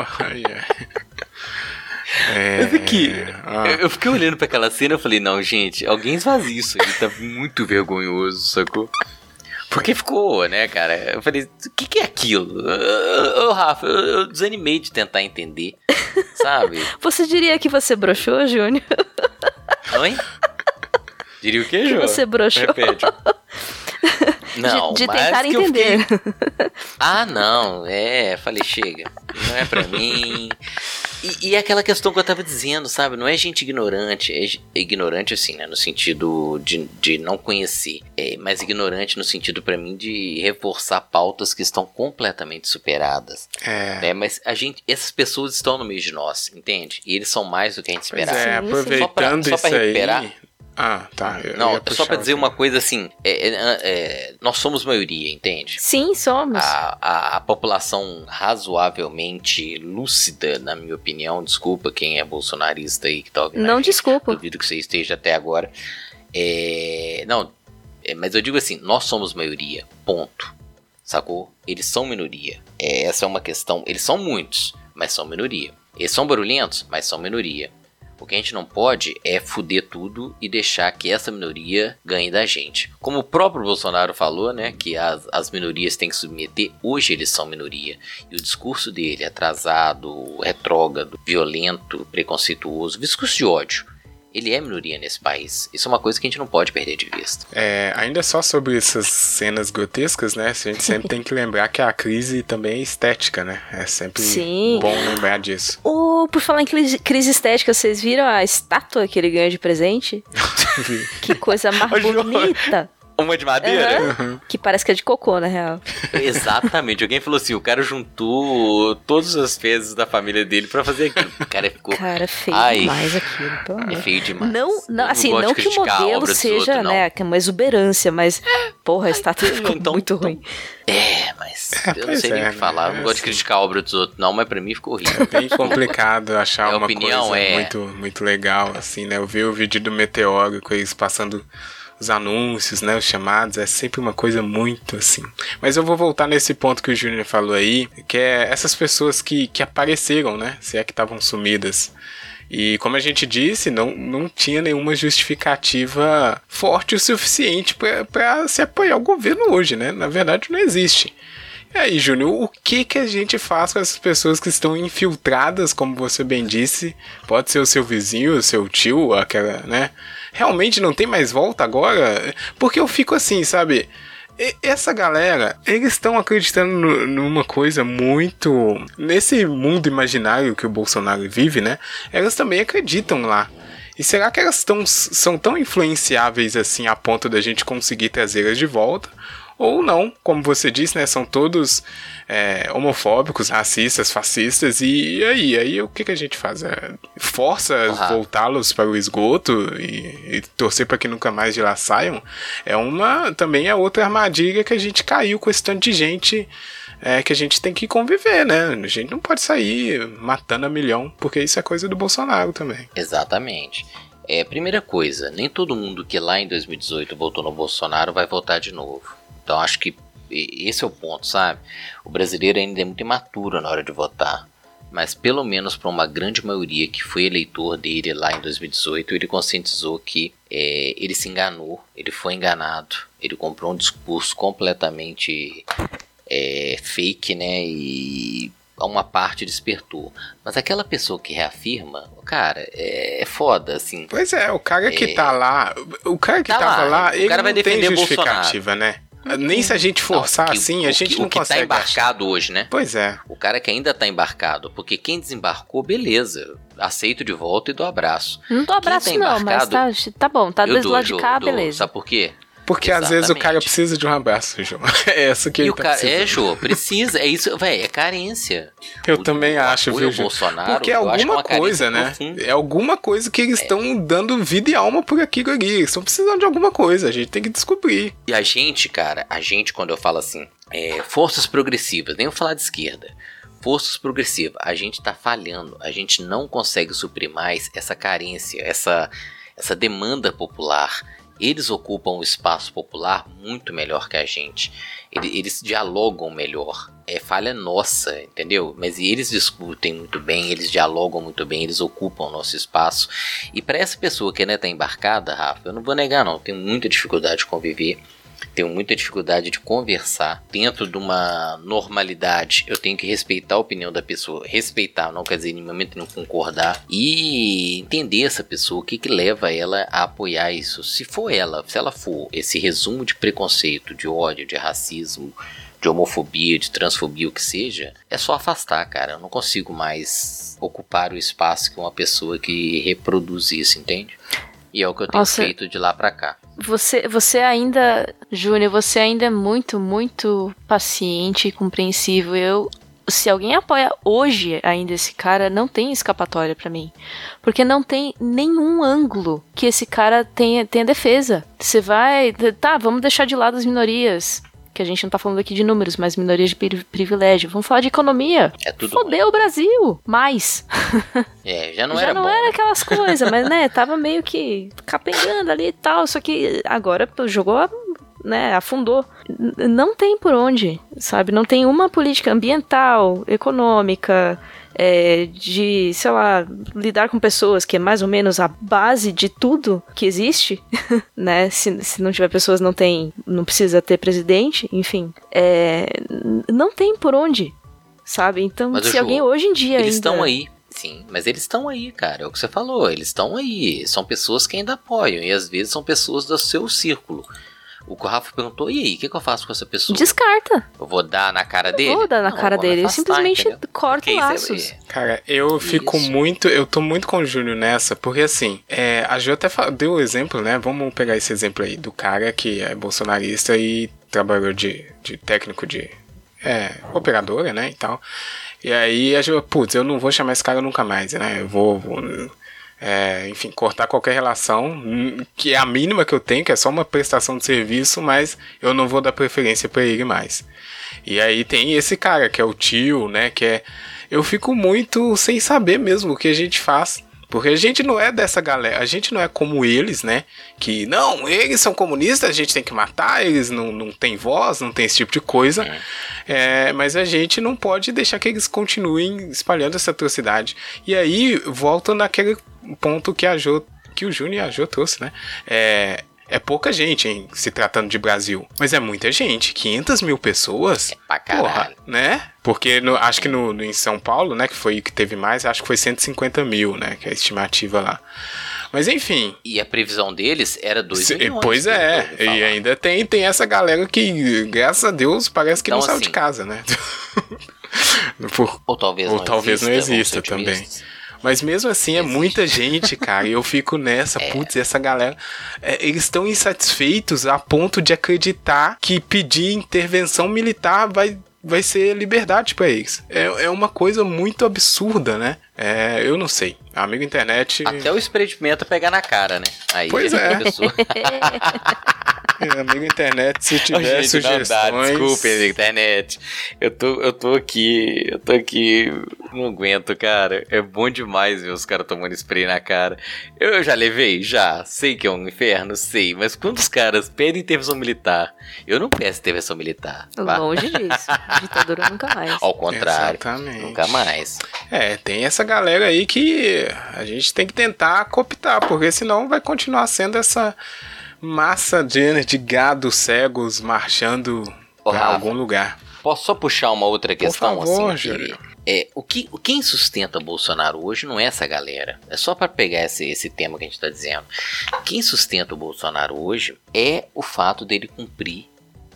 oh, yeah. É... Mas aqui, ah. eu fiquei olhando para aquela cena e falei, não, gente, alguém esvazia isso aí, tá muito vergonhoso, sacou? Porque ficou, né, cara? Eu falei, o que, que é aquilo? Ô, Rafa, eu, eu, desanimei de tentar entender, sabe? Você diria que você broxou, Júnior? Oi? Diria o quê, Júnior? Você broxou. Repete. Não, de, de tentar entender. Fiquei... Ah, não, é, falei, chega, não é pra mim. E, e aquela questão que eu tava dizendo, sabe? Não é gente ignorante, é ignorante assim, né? No sentido de, de não conhecer. É, mas ignorante no sentido para mim de reforçar pautas que estão completamente superadas. É. Né? Mas a gente, essas pessoas estão no meio de nós, entende? E eles são mais do que a gente esperava. Pois é, aproveitando só pra, só pra recuperar, aí, ah, tá. Eu não, só pra dizer aqui. uma coisa assim: é, é, é, nós somos maioria, entende? Sim, somos. A, a, a, população razoavelmente lúcida, na minha opinião, desculpa quem é bolsonarista aí que tá ouvindo. Não, desculpa. Duvido que você esteja até agora. É, não, é, mas eu digo assim: nós somos maioria, ponto. Sacou? Eles são minoria. É, essa é uma questão. Eles são muitos, mas são minoria. Eles são barulhentos, mas são minoria. O que a gente não pode é fuder tudo e deixar que essa minoria ganhe da gente. Como o próprio Bolsonaro falou, né, que as, as minorias têm que submeter, hoje eles são minoria. E o discurso dele, atrasado, retrógrado, violento, preconceituoso, discurso de ódio, ele é minoria nesse país. Isso é uma coisa que a gente não pode perder de vista. É, ainda só sobre essas cenas grotescas, né? A gente sempre tem que lembrar que a crise também é estética, né? É sempre Sim. bom lembrar disso. Oh, por falar em crise, crise estética, vocês viram a estátua que ele ganhou de presente? que coisa mais bonita! Uma de madeira? Uhum. Que parece que é de cocô, na real. Exatamente. Alguém falou assim: o cara juntou todas as fezes da família dele pra fazer aquilo. O cara ficou. Cara, feio Ai, demais aquilo. Pelo é feio demais. Não, não assim, não, que o modelo seja, outro, né, que é uma exuberância, mas, porra, a estátua ficou então, muito então, ruim. É, mas é, eu não sei é, nem o que falar. Eu não gosto de criticar a obra dos outros, não, mas pra mim ficou horrível. É bem complicado achar é uma opinião, coisa é... muito, muito legal, assim, né? Eu vi o vídeo do Meteoro com eles passando os anúncios, né, os chamados, é sempre uma coisa muito assim. Mas eu vou voltar nesse ponto que o Júnior falou aí, que é essas pessoas que, que apareceram, né, se é que estavam sumidas. E como a gente disse, não, não tinha nenhuma justificativa forte o suficiente para se apoiar o governo hoje, né? Na verdade, não existe. E aí, Júnior, o que que a gente faz com essas pessoas que estão infiltradas, como você bem disse? Pode ser o seu vizinho, o seu tio, aquela, né? Realmente não tem mais volta agora? Porque eu fico assim, sabe? essa galera, eles estão acreditando numa coisa muito. Nesse mundo imaginário que o Bolsonaro vive, né? Elas também acreditam lá. E será que elas tão, são tão influenciáveis assim a ponto da gente conseguir trazê-las de volta? Ou não, como você disse, né? São todos é, homofóbicos, racistas, fascistas, e, aí? Aí o que, que a gente faz? É, força uhum. voltá-los para o esgoto e, e torcer para que nunca mais de lá saiam? É uma. Também é outra armadilha que a gente caiu com esse tanto de gente é que a gente tem que conviver, né? A gente não pode sair matando a milhão, porque isso é coisa do Bolsonaro também. Exatamente. É, primeira coisa, nem todo mundo que lá em 2018 votou no Bolsonaro vai votar de novo. Então acho que esse é o ponto, sabe? O brasileiro ainda é muito imaturo na hora de votar. Mas pelo menos para uma grande maioria que foi eleitor dele lá em 2018, ele conscientizou que é, ele se enganou, ele foi enganado, ele comprou um discurso completamente é, fake, né? E uma parte despertou. Mas aquela pessoa que reafirma, cara, é, é foda, assim. Pois é, o cara que é, tá lá, o cara que tá tava lá, lá ele cara vai defender tem justificativa, Bolsonaro. né? Nem se a gente forçar não, assim, a gente o, não o consegue. O que tá embarcado achar. hoje, né? Pois é. O cara que ainda tá embarcado, porque quem desembarcou, beleza. Aceito de volta e dou abraço. Não dou abraço, tá não, mas tá, tá bom, tá do lado de cá, beleza. Sabe por quê? Porque Exatamente. às vezes o cara precisa de um abraço, João. É essa que e ele o tá cara, É, João, precisa. É isso, velho, é carência. Eu o, também o acho, viu, Bolsonaro, Porque é alguma é coisa, né? Profunda. É alguma coisa que eles estão é. dando vida e alma por aquilo ali. Eles estão precisando de alguma coisa, a gente tem que descobrir. E a gente, cara, a gente, quando eu falo assim, é, forças progressivas, nem vou falar de esquerda forças progressivas, a gente está falhando, a gente não consegue suprir mais essa carência, essa, essa demanda popular eles ocupam o espaço popular muito melhor que a gente. Eles, eles dialogam melhor. É falha nossa, entendeu? Mas eles discutem muito bem, eles dialogam muito bem, eles ocupam o nosso espaço. E para essa pessoa que ainda está embarcada, Rafa, eu não vou negar, não. Tenho muita dificuldade de conviver tenho muita dificuldade de conversar dentro de uma normalidade. Eu tenho que respeitar a opinião da pessoa. Respeitar não quer dizer em momento não concordar e entender essa pessoa, o que que leva ela a apoiar isso. Se for ela, se ela for esse resumo de preconceito, de ódio, de racismo, de homofobia, de transfobia, o que seja, é só afastar, cara. Eu não consigo mais ocupar o espaço que uma pessoa que reproduz isso, entende? E é o que eu tenho Nossa, feito de lá para cá. Você, você ainda, Júnior, você ainda é muito, muito paciente e compreensivo. Eu, se alguém apoia hoje ainda esse cara, não tem escapatória para mim. Porque não tem nenhum ângulo que esse cara tenha, tenha defesa. Você vai, tá, vamos deixar de lado as minorias que a gente não tá falando aqui de números, mas minorias de privilégio. Vamos falar de economia. É tudo Fodeu o Brasil. Mais. É, já não já era não bom. era aquelas coisas, mas né, tava meio que capengando ali e tal, só que agora jogou né, afundou. Não tem por onde, sabe? Não tem uma política ambiental, econômica, é, de, sei lá, lidar com pessoas, que é mais ou menos a base de tudo que existe, né? Se, se não tiver pessoas, não tem, não precisa ter presidente, enfim. É, não tem por onde, sabe? Então, Mas, se Ju, alguém hoje em dia eles ainda... estão aí. Sim, mas eles estão aí, cara. É o que você falou. Eles estão aí. São pessoas que ainda apoiam. E às vezes são pessoas do seu círculo. O Rafa perguntou, e aí, o que, que, eu faço com essa pessoa? Descarta. Eu vou dar na cara dele? Eu vou dar na não, cara dele. Afastar, eu simplesmente entendeu? corto laços. Cara, eu fico Isso. muito. Eu tô muito com o Júnior nessa, porque assim, é, a Ju até deu o exemplo, né? Vamos pegar esse exemplo aí do cara que é bolsonarista e trabalhou de, de técnico de é, operadora, né? E tal. E aí a Ju, putz, eu não vou chamar esse cara nunca mais, né? Eu vou, vou é, enfim, cortar qualquer relação, hum, que é a mínima que eu tenho, que é só uma prestação de serviço, mas eu não vou dar preferência para ele mais. E aí tem esse cara, que é o tio, né, que é... Eu fico muito sem saber mesmo o que a gente faz. Porque a gente não é dessa galera, a gente não é como eles, né? Que não, eles são comunistas, a gente tem que matar, eles não, não têm voz, não tem esse tipo de coisa. É. É, mas a gente não pode deixar que eles continuem espalhando essa atrocidade. E aí volta naquele ponto que a Jo, que o Júnior e a Jo trouxe, né? É, é pouca gente, hein, se tratando de Brasil. Mas é muita gente. 500 mil pessoas. É pra caralho. Porra, né? Porque no, acho que no, no, em São Paulo, né, que foi o que teve mais, acho que foi 150 mil, né, que é a estimativa lá. Mas enfim. E a previsão deles era 2 se, milhões. Pois é, e ainda tem, tem essa galera que, graças a Deus, parece que então, não saiu de assim, casa, né? Por, ou talvez ou não talvez exista, não exista também. Mas mesmo assim é muita gente, cara. E eu fico nessa, é. putz, essa galera. É, eles estão insatisfeitos a ponto de acreditar que pedir intervenção militar vai vai ser liberdade para eles. É, é uma coisa muito absurda, né? É, eu não sei. Amigo internet. Até o spray de pimenta pegar na cara, né? Aí pois é. Pessoa... amigo internet, se tiver gente, sugestões. Não dá, desculpe, amigo internet. Eu tô, eu tô aqui, eu tô aqui, não aguento, cara. É bom demais ver os caras tomando spray na cara. Eu, eu já levei, já. Sei que é um inferno, sei. Mas quando os caras pedem intervenção militar, eu não peço intervenção militar. Longe disso. Ditadura nunca mais. Ao contrário. Exatamente. Nunca mais. É, tem essa galera aí que a gente tem que tentar cooptar, porque senão vai continuar sendo essa massa de, de gado cegos marchando para algum lugar. Posso só puxar uma outra questão Por favor, assim? Que, é, o que, quem sustenta Bolsonaro hoje não é essa galera. É só para pegar esse, esse tema que a gente está dizendo. Quem sustenta o Bolsonaro hoje é o fato dele cumprir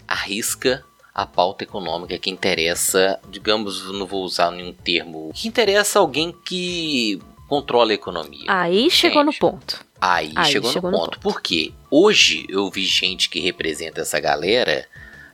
a risca a pauta econômica que interessa, digamos, não vou usar nenhum termo, que interessa alguém que controla a economia. Aí chegou no ponto. Aí, Aí chegou, chegou, no, no ponto. ponto. Porque hoje eu vi gente que representa essa galera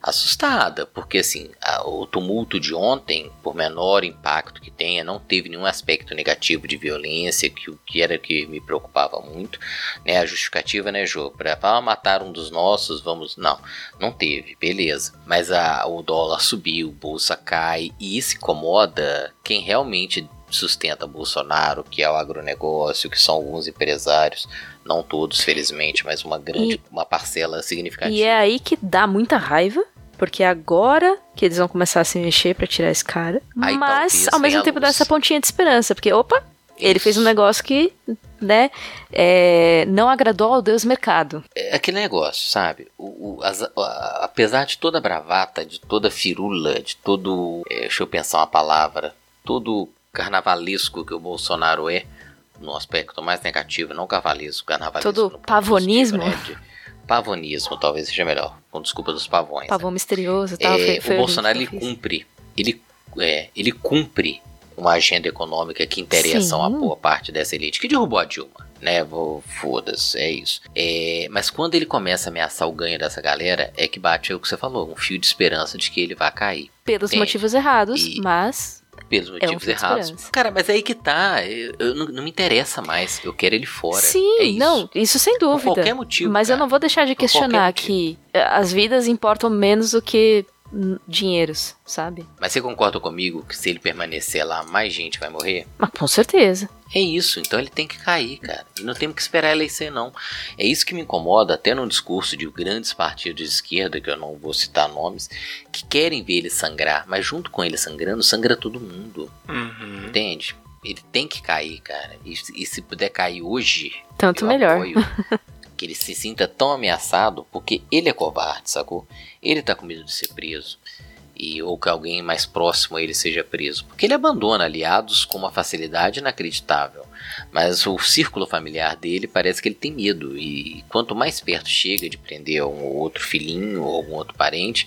assustada, porque assim, a, o tumulto de ontem, por menor impacto que tenha, não teve nenhum aspecto negativo de violência, que o que era que me preocupava muito, né? A justificativa, né, Jô, para ah, matar um dos nossos, vamos, não, não teve, beleza. Mas a, o dólar subiu, bolsa cai e isso incomoda quem realmente sustenta Bolsonaro, que é o agronegócio, que são alguns empresários, não todos, felizmente, mas uma grande, e, uma parcela significativa. E é aí que dá muita raiva, porque agora que eles vão começar a se mexer para tirar esse cara, aí, mas ao mesmo tempo dá essa pontinha de esperança, porque opa, ele fez um negócio que, né, é, não agradou ao Deus mercado. É aquele negócio, sabe? O, o as, a, apesar de toda a bravata, de toda a firula, de todo. É, deixa eu pensar uma palavra. Todo carnavalesco que o Bolsonaro é, no aspecto mais negativo, não carnavalesco, carnavalesco. Todo pavonismo. Né, de, pavonismo, talvez seja melhor, com desculpa dos pavões. Pavão né? misterioso tal. É, foi, foi o Bolsonaro ele cumpre, ele, é, ele cumpre uma agenda econômica que interessa uma boa parte dessa elite, que derrubou a Dilma, né? Foda-se, é isso. É, mas quando ele começa a ameaçar o ganho dessa galera, é que bate o que você falou, um fio de esperança de que ele vai cair. Pelos entende? motivos errados, e, mas pelos motivos é um errados. Cara, mas é aí que tá. Eu, eu não, não, me interessa mais. Eu quero ele fora. Sim, é isso. não, isso sem dúvida. Por qualquer motivo. Mas cara. eu não vou deixar de questionar que eh, as vidas importam menos do que dinheiros, sabe? Mas você concorda comigo que se ele permanecer lá, mais gente vai morrer? Mas com certeza. É isso, então ele tem que cair, cara. E não temos que esperar a eleição, não. É isso que me incomoda, até no discurso de grandes partidos de esquerda, que eu não vou citar nomes, que querem ver ele sangrar, mas junto com ele sangrando, sangra todo mundo. Uhum. Entende? Ele tem que cair, cara. E, e se puder cair hoje, tanto melhor. que ele se sinta tão ameaçado porque ele é covarde, sacou? Ele tá com medo de ser preso. E, ou que alguém mais próximo a ele seja preso. Porque ele abandona aliados com uma facilidade inacreditável. Mas o círculo familiar dele parece que ele tem medo. E quanto mais perto chega de prender um ou outro filhinho ou algum outro parente,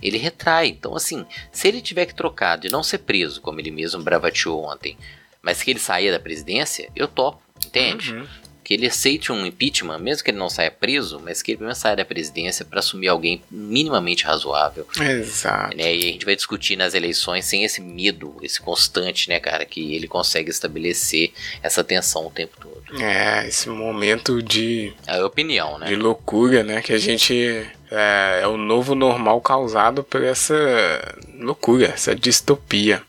ele retrai. Então, assim, se ele tiver que trocar de não ser preso, como ele mesmo bravateou ontem, mas que ele saia da presidência, eu topo, entende? Uhum que ele aceite um impeachment, mesmo que ele não saia preso, mas que ele pelo saia da presidência para assumir alguém minimamente razoável. Exato. Né? E a gente vai discutir nas eleições sem esse medo, esse constante, né, cara, que ele consegue estabelecer essa tensão o tempo todo. É, esse momento de. É a opinião, né? De loucura, né? Que a gente. É, é o novo normal causado por essa loucura, essa distopia.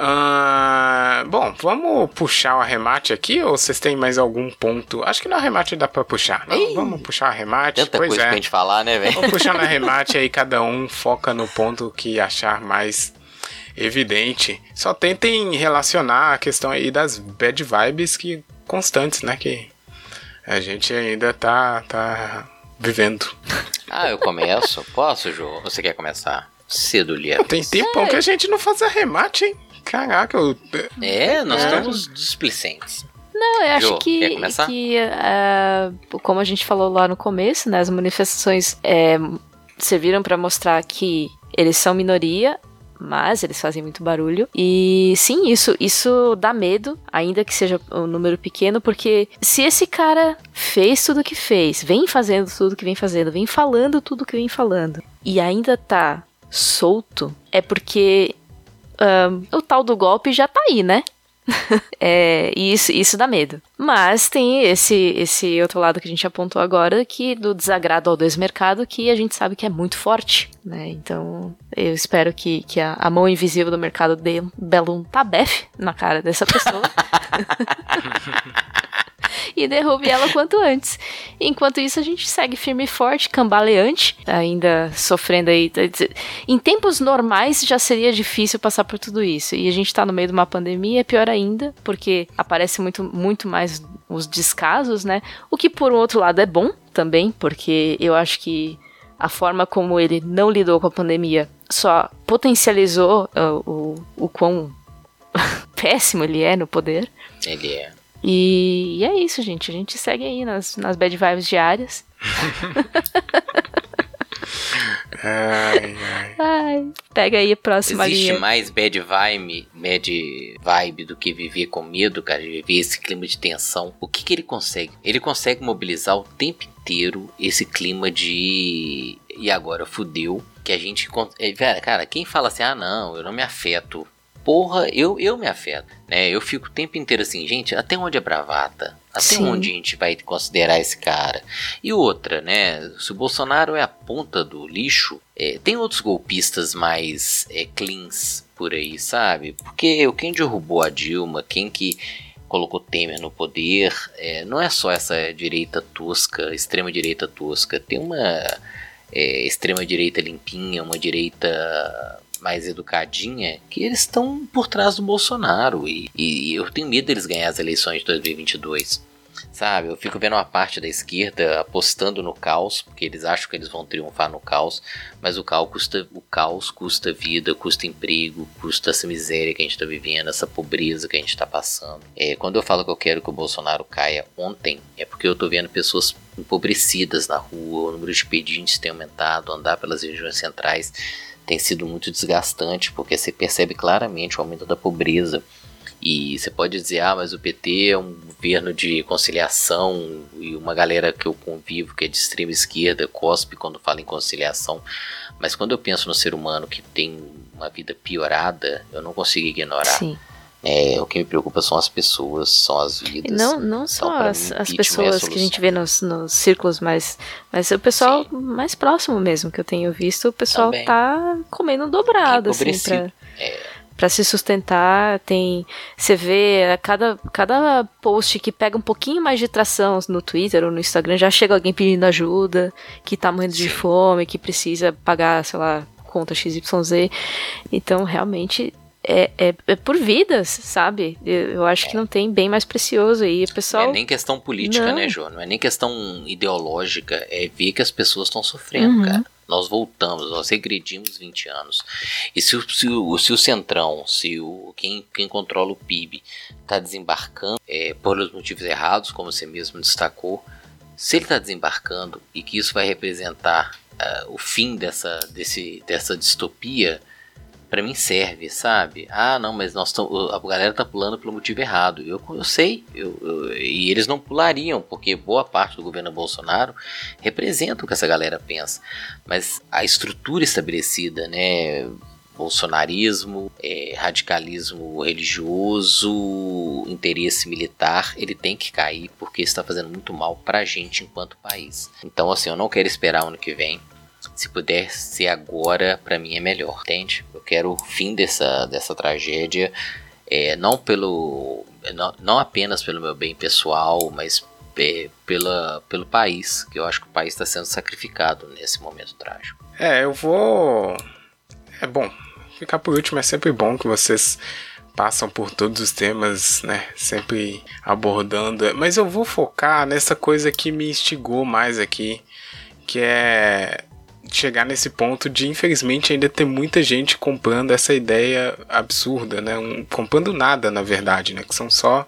Uh, bom, vamos puxar o arremate aqui ou vocês têm mais algum ponto? Acho que no arremate dá pra puxar. Não, Ei, vamos puxar o arremate. Tanta pois coisa é. pra gente falar, né, velho? Vamos puxar no arremate aí, cada um foca no ponto que achar mais evidente. Só tentem relacionar a questão aí das bad vibes que constantes, né? Que a gente ainda tá, tá vivendo. Ah, eu começo? Posso, Jô? Você quer começar? Cedo, Lier. Tem tempão que a gente não faz arremate, hein? Caraca, eu. É, nós É. estamos displicentes. Não, eu acho Jô, que, que ah, como a gente falou lá no começo, né, as manifestações é, serviram para mostrar que eles são minoria, mas eles fazem muito barulho. E sim, isso, isso dá medo, ainda que seja um número pequeno, porque se esse cara fez tudo que fez, vem fazendo tudo que vem fazendo, vem falando tudo que vem falando, e ainda tá solto, é porque o tal do golpe já tá aí, né? É, isso, isso dá medo. Mas tem esse, esse outro lado que a gente apontou agora, que do desagrado ao desmercado, que a gente sabe que é muito forte, né? Então, eu espero que, que a, a mão invisível do mercado dê um belo um tabefe na cara dessa pessoa. e derrube ela quanto antes. Enquanto isso, a gente segue firme e forte, cambaleante, ainda sofrendo aí. Em tempos normais já seria difícil passar por tudo isso. E a gente tá no meio de uma pandemia, é pior ainda, porque aparece muito, muito mais os descasos, né? O que por um outro lado é bom também, porque eu acho que a forma como ele não lidou com a pandemia só potencializou uh, o, o quão péssimo ele é no poder. Ele é. E, e é isso, gente. A gente segue aí nas, nas bad vibes diárias. Ai, ai. Ai, pega aí a próxima Existe linha. mais bad vibe, bad vibe do que viver com medo, cara, de viver esse clima de tensão. O que, que ele consegue? Ele consegue mobilizar o tempo inteiro esse clima de. E agora fudeu. Que a gente. é, cara, quem fala assim, ah não, eu não me afeto. Porra, eu, eu me afeto, né? Eu fico o tempo inteiro assim, gente, até onde é bravata? Até Sim. onde a gente vai considerar esse cara? E outra, né? Se o Bolsonaro é a ponta do lixo, é, tem outros golpistas mais é, cleans por aí, sabe? Porque quem derrubou a Dilma, quem que colocou Temer no poder, é, não é só essa direita tosca, extrema direita tosca, tem uma é, extrema direita limpinha, uma direita mais educadinha, que eles estão por trás do Bolsonaro e, e eu tenho medo deles ganhar as eleições de 2022. Sabe, eu fico vendo uma parte da esquerda apostando no caos, porque eles acham que eles vão triunfar no caos, mas o caos custa, o caos custa vida, custa emprego, custa essa miséria que a gente está vivendo, essa pobreza que a gente está passando. É, quando eu falo que eu quero que o Bolsonaro caia ontem, é porque eu tô vendo pessoas empobrecidas na rua, o número de pedintes tem aumentado, andar pelas regiões centrais tem sido muito desgastante, porque você percebe claramente o aumento da pobreza. E você pode dizer, ah, mas o PT é um governo de conciliação e uma galera que eu convivo, que é de extrema esquerda, cospe quando fala em conciliação. Mas quando eu penso no ser humano que tem uma vida piorada, eu não consigo ignorar. Sim. É, o que me preocupa são as pessoas, são as vidas. Não, não só Então, as, mim, as é pessoas que a gente vê nos, nos círculos mais. Mas o pessoal mais próximo mesmo que eu tenho visto, o pessoal Também. tá comendo dobrado, assim, Empobrecido. pra, É. pra se sustentar. Tem. Você vê cada, cada post que pega um pouquinho mais de tração no Twitter ou no Instagram, já chega alguém pedindo ajuda, que tá morrendo de Sim. fome, que precisa pagar, sei lá, conta XYZ. Então, realmente. É, é, é por vidas, sabe? Eu, acho que não tem bem mais precioso aí. Não pessoal. é nem questão política, Não. né, Jô? Não é nem questão ideológica, é ver que as pessoas estão sofrendo, Uhum. cara. Nós voltamos, nós regredimos 20 anos. E se o, se o, se o Centrão, se o quem, quem controla o PIB está desembarcando é, por os motivos errados, como você mesmo destacou, se ele está desembarcando e que isso vai representar ah, o fim dessa, desse, dessa distopia, Pra mim serve, sabe? Ah, não, mas nós tamo, a galera tá pulando pelo motivo errado. Eu, eu sei, eu, eu- e eles não pulariam, porque boa parte do governo Bolsonaro representa o que essa galera pensa. Mas a estrutura estabelecida, né? Bolsonarismo, é, radicalismo religioso, interesse militar, ele tem que cair porque está fazendo muito mal pra gente enquanto país. Então, assim, eu não quero esperar ano que vem. Se puder ser agora, pra mim é melhor, entende? Eu quero o fim dessa, dessa tragédia, é, não pelo, não, não apenas pelo meu bem pessoal, mas é, pela, pelo país, que eu acho que o país está sendo sacrificado nesse momento trágico. É, eu vou. É bom. Ficar por último é sempre bom que vocês passam por todos os temas, né? Sempre abordando. Mas eu vou focar nessa coisa que me instigou mais aqui. que é chegar nesse ponto de, infelizmente, ainda ter muita gente comprando essa ideia absurda, né? Um, comprando nada, na verdade, né? Que são só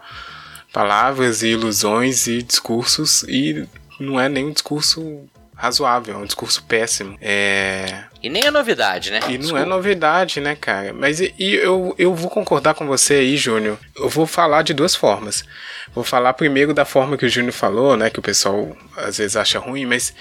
palavras e ilusões e discursos e não é nem um discurso razoável, é um discurso péssimo. É... E nem é novidade, né? E não Desculpa. é novidade, né, cara? Mas e, e, eu, eu vou concordar com você aí, Júnior. Eu vou falar de duas formas. Vou falar primeiro da forma que o Júnior falou, né? Que o pessoal às vezes acha ruim, mas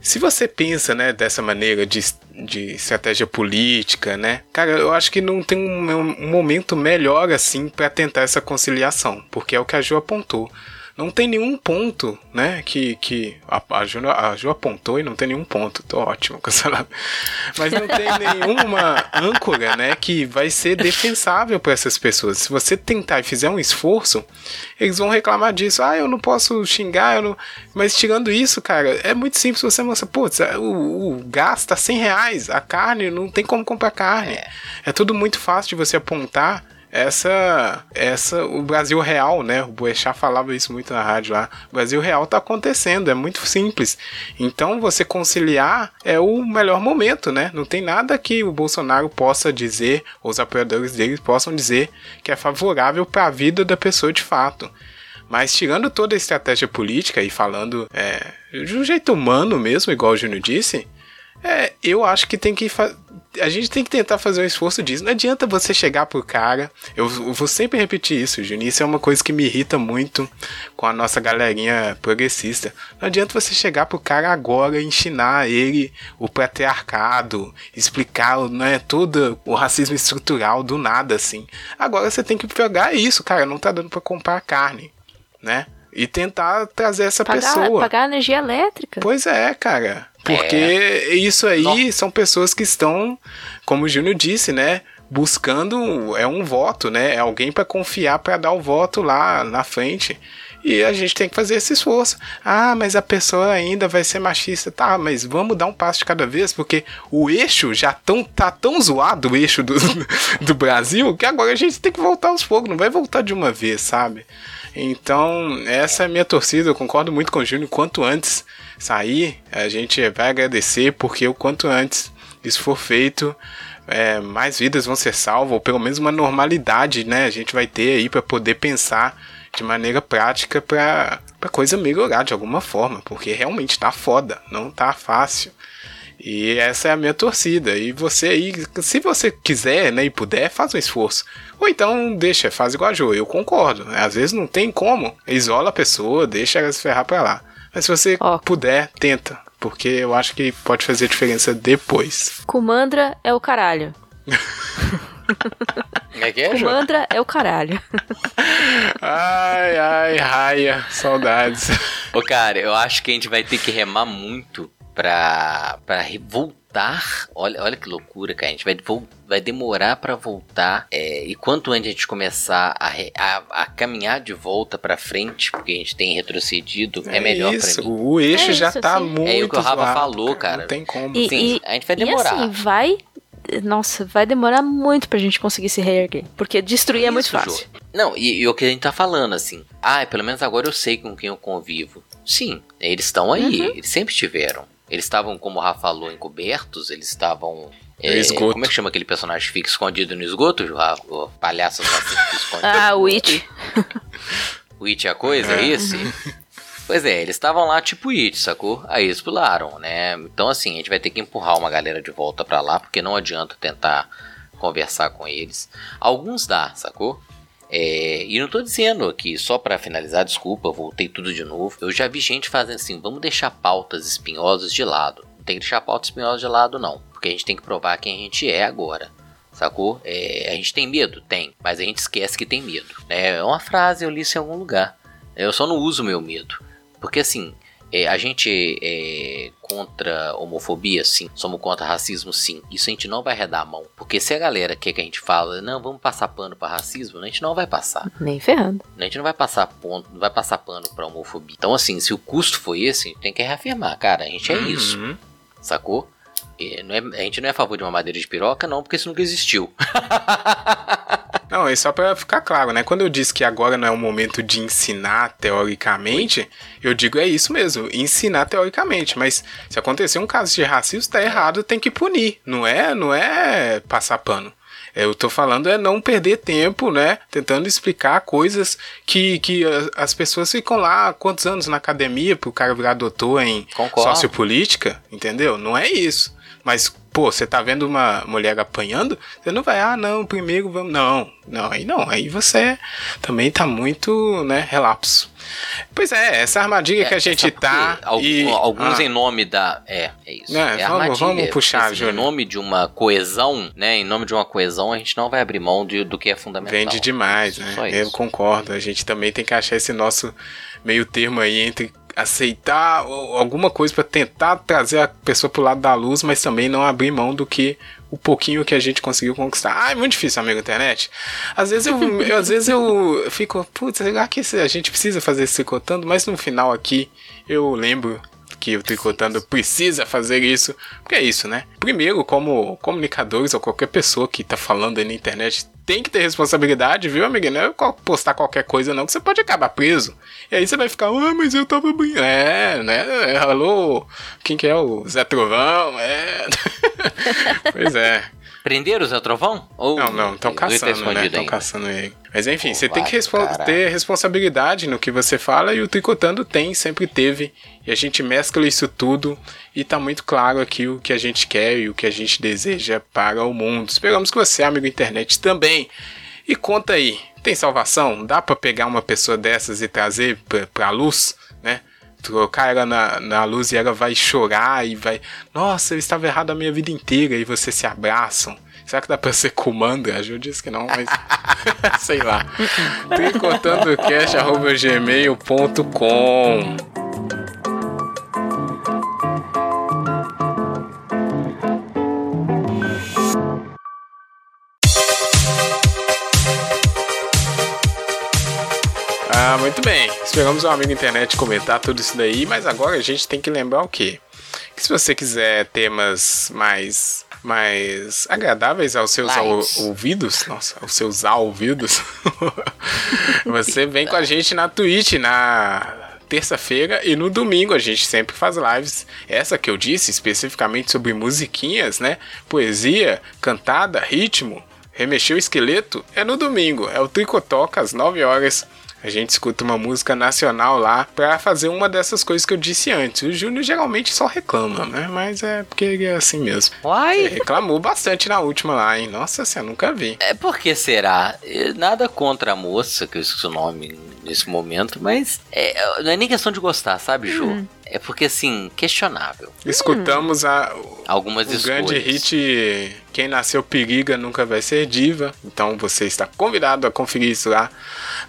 se você pensa, né, dessa maneira de, de estratégia política, né, cara, eu acho que não tem um, um momento melhor assim para tentar essa conciliação, porque é o que a Jo apontou não tem nenhum ponto, né? Que, que a, a, Ju, a Ju apontou e não tem nenhum ponto. Tô ótimo com essa Mas não tem nenhuma âncora, né? Que vai ser defensável para essas pessoas. Se você tentar e fizer um esforço, eles vão reclamar disso. Ah, eu não posso xingar, eu não... Mas tirando isso, cara, é muito simples você mostrar, putz, o, o gás tá 100 reais, a carne, não tem como comprar carne. É, é tudo muito fácil de você apontar essa essa o Brasil real, né? O Boechat falava isso muito na rádio lá. O Brasil real tá acontecendo, é muito simples. Então você conciliar é o melhor momento, né? Não tem nada que o Bolsonaro possa dizer, ou os apoiadores dele possam dizer que é favorável para a vida da pessoa de fato. Mas tirando toda a estratégia política e falando é, de um jeito humano mesmo, igual o Júnior disse, é, eu acho que tem que a gente tem que tentar fazer um esforço disso. Não adianta você chegar pro cara. Eu, vou sempre repetir isso, Juninho. Isso é uma coisa que me irrita muito com a nossa galerinha progressista. Não adianta você chegar pro cara agora e ensinar ele o patriarcado, explicar né, todo o racismo estrutural do nada, assim. Agora você tem que pegar isso, cara. Não tá dando pra comprar carne, né? E tentar trazer essa pagar, pessoa. Pagar energia elétrica. Pois é, cara. Porque é. isso aí Nossa. são pessoas que estão, como o Júnior disse, né? Buscando é um voto, né? É alguém para confiar para dar o voto lá na frente. E a gente tem que fazer esse esforço. Ah, mas a pessoa ainda vai ser machista. Tá, mas vamos dar um passo de cada vez, porque o eixo já tão, tá tão zoado, o eixo do, do Brasil, que agora a gente tem que voltar aos poucos. Não vai voltar de uma vez, sabe? Então, essa é a minha torcida. Eu concordo muito com o Júnior. Quanto antes sair, a gente vai agradecer, porque o quanto antes isso for feito, é, mais vidas vão ser salvas, ou pelo menos uma normalidade, né? A gente vai ter aí para poder pensar de maneira prática para a coisa melhorar de alguma forma, porque realmente tá foda, não tá fácil. E essa é a minha torcida. E você aí, se você quiser né, e puder, faz um esforço. Ou então deixa, faz igual a Jo, eu concordo. Às vezes não tem como. Isola a pessoa, deixa ela se ferrar pra lá. Mas se você oh. puder, tenta. Porque eu acho que pode fazer diferença depois. Kumandra é o caralho. é que é, Kumandra é o caralho. ai, ai, raia. Saudades. Ô, cara, eu acho que a gente vai ter que remar muito pra, pra voltar. Olha, olha que loucura, cara. A gente vai, vai demorar para voltar. É, e quanto antes a gente começar a, a, a, caminhar de volta para frente, porque a gente tem retrocedido, é, é melhor isso, pra mim. O eixo é já isso, tá sim. muito. É o que o Rafa falou, cara. Não tem como. E, sim, e, a gente vai demorar. E assim, vai nossa, vai demorar muito pra gente conseguir se reerguer. Porque destruir Isso, é muito fácil. Não, e, e, o que a gente tá falando, assim. Ah, pelo menos agora eu sei com quem eu convivo. Sim, eles estão aí, uhum. eles sempre estiveram. Eles estavam, como o Rafa falou, encobertos, eles estavam. É, como é que chama aquele personagem que fica escondido no esgoto, Rafa? O palhaço assassino que esconde. ah, o It. o It é a coisa, é esse? Pois é, eles estavam lá tipo It, sacou? Aí eles pularam, né? Então assim, a gente vai ter que empurrar uma galera de volta para lá, porque não adianta tentar conversar com eles. Alguns dá, sacou? É, e não tô dizendo aqui, só para finalizar, desculpa, voltei tudo de novo. Eu já vi gente fazendo assim, vamos deixar pautas espinhosas de lado. Não tem que deixar pautas espinhosas de lado, não. Porque a gente tem que provar quem a gente é agora. Sacou? É, a gente tem medo? Tem. Mas a gente esquece que tem medo. É uma frase, eu li isso em algum lugar. Eu só não uso meu medo. Porque assim, é, a gente é contra homofobia, sim. Somos contra racismo, sim. Isso a gente não vai redar a mão. Porque se a galera quer que a gente fala, não, vamos passar pano para racismo, a gente não vai passar. Nem ferrando. A gente não vai passar ponto, não vai passar pano para homofobia. Então, assim, se o custo foi esse, a gente tem que reafirmar, cara, a gente é uhum. isso. Sacou? É, a gente não é a favor de uma madeira de piroca, não, porque isso nunca existiu. Não, é só para ficar claro, né? Quando eu disse que agora não é o momento de ensinar teoricamente, eu digo é isso mesmo, ensinar teoricamente. Mas se acontecer um caso de racismo, tá errado, tem que punir. Não é, não é passar pano. Eu tô falando é não perder tempo, né? Tentando explicar coisas que, que as pessoas ficam lá quantos anos na academia pro cara virar doutor em Concordo. sociopolítica, entendeu? Não é isso. Mas, pô, você tá vendo uma mulher apanhando, você não vai, ah, não, primeiro vamos. Não, não, aí não. Aí você também tá muito, né, relapso. Pois é, essa armadilha que a gente por quê? tá. E- Alguns ah, em nome da. É, é isso. É, É, vamos- vamos puxar, Júnior. Em nome de uma coesão, né? Em nome de uma coesão, a gente não vai abrir mão de- do que é fundamental. Vende demais, Isso, né? Eu concordo. A gente também tem que achar esse nosso meio termo aí entre aceitar alguma coisa pra tentar trazer a pessoa pro lado da luz, mas também não abrir mão do que o pouquinho que a gente conseguiu conquistar. Ah, é muito difícil, amigo internet. Às vezes eu, eu- às vezes eu fico, putz, será que a gente precisa fazer esse tricotando? Mas no final aqui eu lembro que o Tricotando precisa fazer isso, porque é isso, né? Primeiro, como comunicadores ou qualquer pessoa que tá falando aí na internet, tem que ter responsabilidade, viu, amigo? Não é postar qualquer coisa, não, que você pode acabar preso. E aí você vai ficar, ah, mas eu tava brincando. É, né? Alô, quem que é o Zé Trovão? É. pois é. Prenderam o Zé Trovão? Ou Não, não, estão tá caçando, né? Estão caçando ele. Mas enfim, você tem que respo- ter responsabilidade no que você fala e o Tricotando tem, sempre teve. E a gente mescla isso tudo e tá muito claro aqui o que a gente quer e o que a gente deseja para o mundo. Esperamos que você, amigo internet, também. E conta aí, tem salvação? Dá pra pegar uma pessoa dessas e trazer pra, pra luz, né? Trocar ela na, na luz e ela vai chorar e vai. Nossa, eu estava errado a minha vida inteira e vocês se abraçam. Será que dá pra ser comando? A Ju disse que não, mas. sei lá. tricotandocast.gmail.com muito bem. Esperamos o amigo internet comentar tudo isso daí, mas agora a gente tem que lembrar o quê? Que se você quiser temas mais mais agradáveis aos seus ou- ouvidos, nossa, aos seus ouvidos, você vem com a gente na Twitch na terça-feira e no domingo a gente sempre faz lives. Essa que eu disse especificamente sobre musiquinhas, né? Poesia, cantada, ritmo, remexer o esqueleto é no domingo. É o Tricotoca às 9 horas. A gente escuta uma música nacional lá pra fazer uma dessas coisas que eu disse antes. O Júnior geralmente só reclama, né? Mas é porque ele é assim mesmo. Ele Uai, reclamou bastante na última lá, hein? Nossa, você nunca vi. é por que será? Nada contra a moça, que eu esqueci o nome nesse momento, mas é, não é nem questão de gostar, sabe, Ju? Uhum. É porque, assim, questionável. Escutamos a, Algumas o escolhas. grande hit Quem Nasceu Periga Nunca Vai Ser Diva. Então você está convidado a conferir isso lá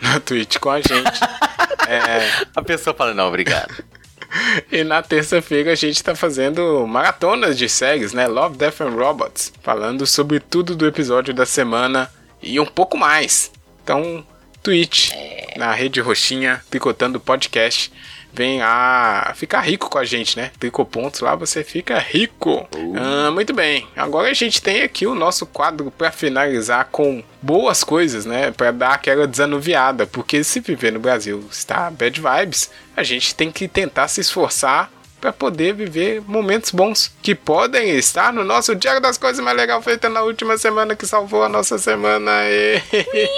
na Twitch com a gente. É, A pessoa fala, não, obrigado. E na terça-feira a gente tá fazendo maratonas de séries, né? Love, Death and Robots. Falando sobre tudo do episódio da semana e um pouco mais. Então, Twitch, na rede roxinha, picotando podcast. Vem a ficar rico com a gente, né? Tricopontos lá, você fica rico. Ah, muito bem. Agora a gente tem aqui o nosso quadro para finalizar com boas coisas, né? Para dar aquela desanuviada. Porque se viver no Brasil está bad vibes, a gente tem que tentar se esforçar para poder viver momentos bons que podem estar no nosso Diário das Coisas Mais Legal feita na última semana que salvou a nossa semana.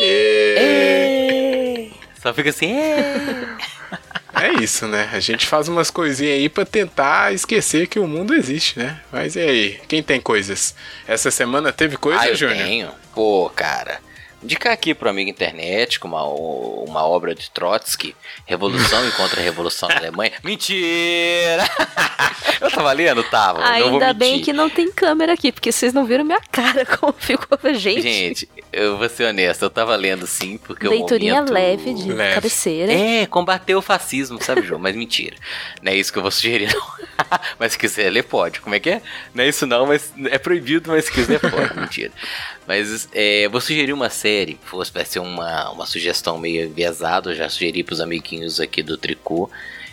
E... Só fica assim, "É". Isso, né? A gente faz umas coisinhas aí pra tentar esquecer que o mundo existe, né? Mas e aí? Quem tem coisas? Essa semana teve coisa, ah, eu Júnior? tenho. Pô, cara. Indicar aqui pro amigo internet com uma, uma obra de Trotsky, Revolução e Contra-Revolução na Alemanha. Mentira! eu tava lendo? Tava. não vou Ainda bem mentir. que não tem câmera aqui, porque vocês não viram minha cara como ficou. Gente, Gente, eu vou ser honesto, eu tava lendo sim, porque leiturinha o momento... leve de Leve. cabeceira. É, combater o fascismo, sabe, João? Mas mentira. Não é isso que eu vou sugerir, não. mas se quiser ler, pode. Como é que é? Não é isso não, mas é proibido, mas se quiser, pode. Mentira. Mas é, vou sugerir uma série, fosse vai ser uma, uma sugestão meio enviesada, já sugeri pros amiguinhos aqui do Tricô.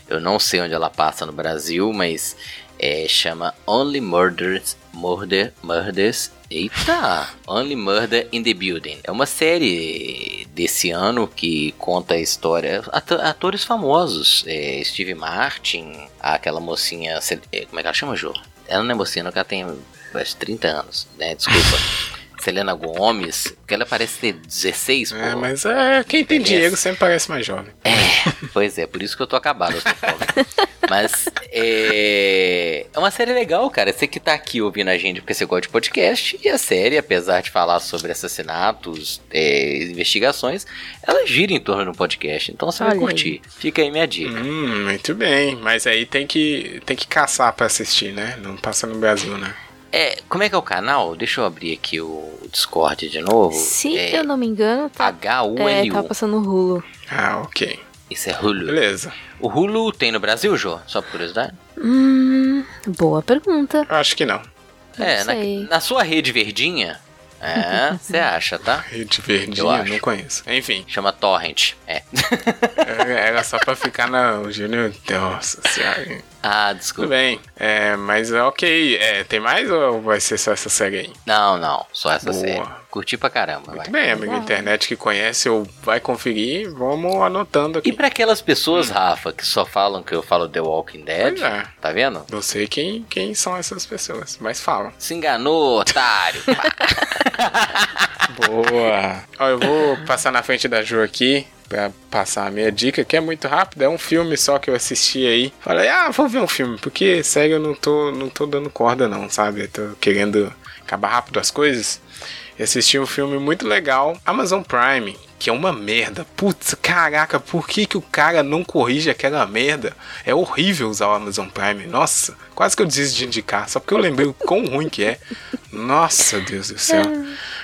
Eu não sei onde ela passa no Brasil, mas É, chama Only Murders, Murder, Murders Eita! Only Murder in the Building. É uma série desse ano que conta a história. Atores famosos. É, Steve Martin, aquela mocinha. É, como é que ela chama, Jô? Ela não é mocinha, ela tem mais 30 anos, né? Desculpa. Selena Gomes, que ela parece ter 16, pô. É, mas é, quem tem dinheiro sempre parece mais jovem. É, pois é, por isso que eu tô acabado, eu tô Mas é, é uma série legal, cara. Você que tá aqui ouvindo a gente porque você gosta de podcast, e a série, apesar de falar sobre assassinatos, é, investigações, ela gira em torno do podcast. Então você Olha vai curtir. Aí. Fica aí minha dica. Hum, muito bem. Mas aí tem que, tem que caçar pra assistir, né? Não passa no Brasil, né? É, como é que é o canal? Deixa eu abrir aqui o Discord de novo. Se é, eu não me engano, tá. H-U-L-U. É, tá passando no Hulu. Ah, ok. Isso é Hulu. Beleza. O Hulu tem no Brasil, Jô? Só por curiosidade? Hum, boa pergunta. Acho que não. É, na, na, sua rede verdinha, é, você acha, tá? Rede Verdinha, não conheço. Enfim. Chama Torrent, é. é. Era só pra ficar na. O Júnior. Nossa senhora. Ah, desculpa. Tudo bem. É, mas ok. É, tem mais ou vai ser só essa série aí? Não, não. Só essa Boa. série. Curti pra caramba. Muito vai. bem, amigo internet que conhece ou vai conferir, vamos anotando aqui. E pra aquelas pessoas, hum. Rafa, que só falam que eu falo The Walking Dead, é. tá vendo? Não sei quem, quem são essas pessoas, mas falam. Se enganou, otário. Boa. Ó, eu vou passar na frente da Ju aqui para passar a minha dica, que é muito rápida, é um filme só que eu assisti aí. Falei, ah, vou ver um filme, porque sério eu não tô, não tô dando corda não, sabe? Eu tô querendo acabar rápido as coisas. E assisti um filme muito legal, Amazon Prime, que é uma merda. Putz, caraca, por que, que o cara não corrige aquela merda? É horrível usar o Amazon Prime. Nossa, quase que eu desisto de indicar, só porque eu lembrei o quão ruim que é. Nossa, Deus do céu.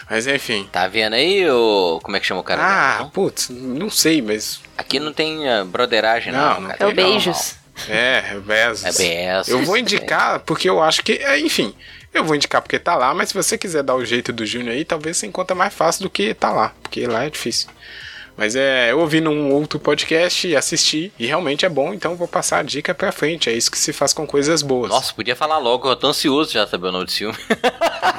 Mas enfim. Tá vendo aí, ou como é que chama o cara? Ah, não? putz, não sei, mas. Aqui não tem uh, broderagem, não. não, não é o beijos. É, é Bezos. É Bezos. Eu vou indicar porque eu acho que, é, enfim, eu vou indicar porque tá lá, mas se você quiser dar o jeito do Júnior aí, talvez você encontre mais fácil do que tá lá, porque lá é difícil. Mas é, eu ouvi num outro podcast e assisti, e realmente é bom, então vou passar a dica pra frente. É isso que se faz com coisas boas. Nossa, podia falar logo, eu tô ansioso já saber o nome do filme.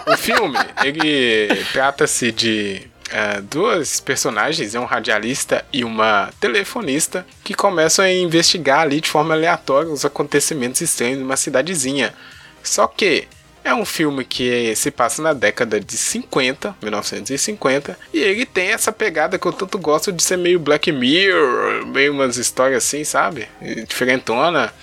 o filme, ele trata-se de Uh, duas personagens, é um radialista e uma telefonista, que começam a investigar ali de forma aleatória os acontecimentos estranhos numa cidadezinha. Só que é um filme que se passa na década de 50, 1950, e ele tem essa pegada que eu tanto gosto de ser meio Black Mirror, meio umas histórias assim, sabe? Diferentona.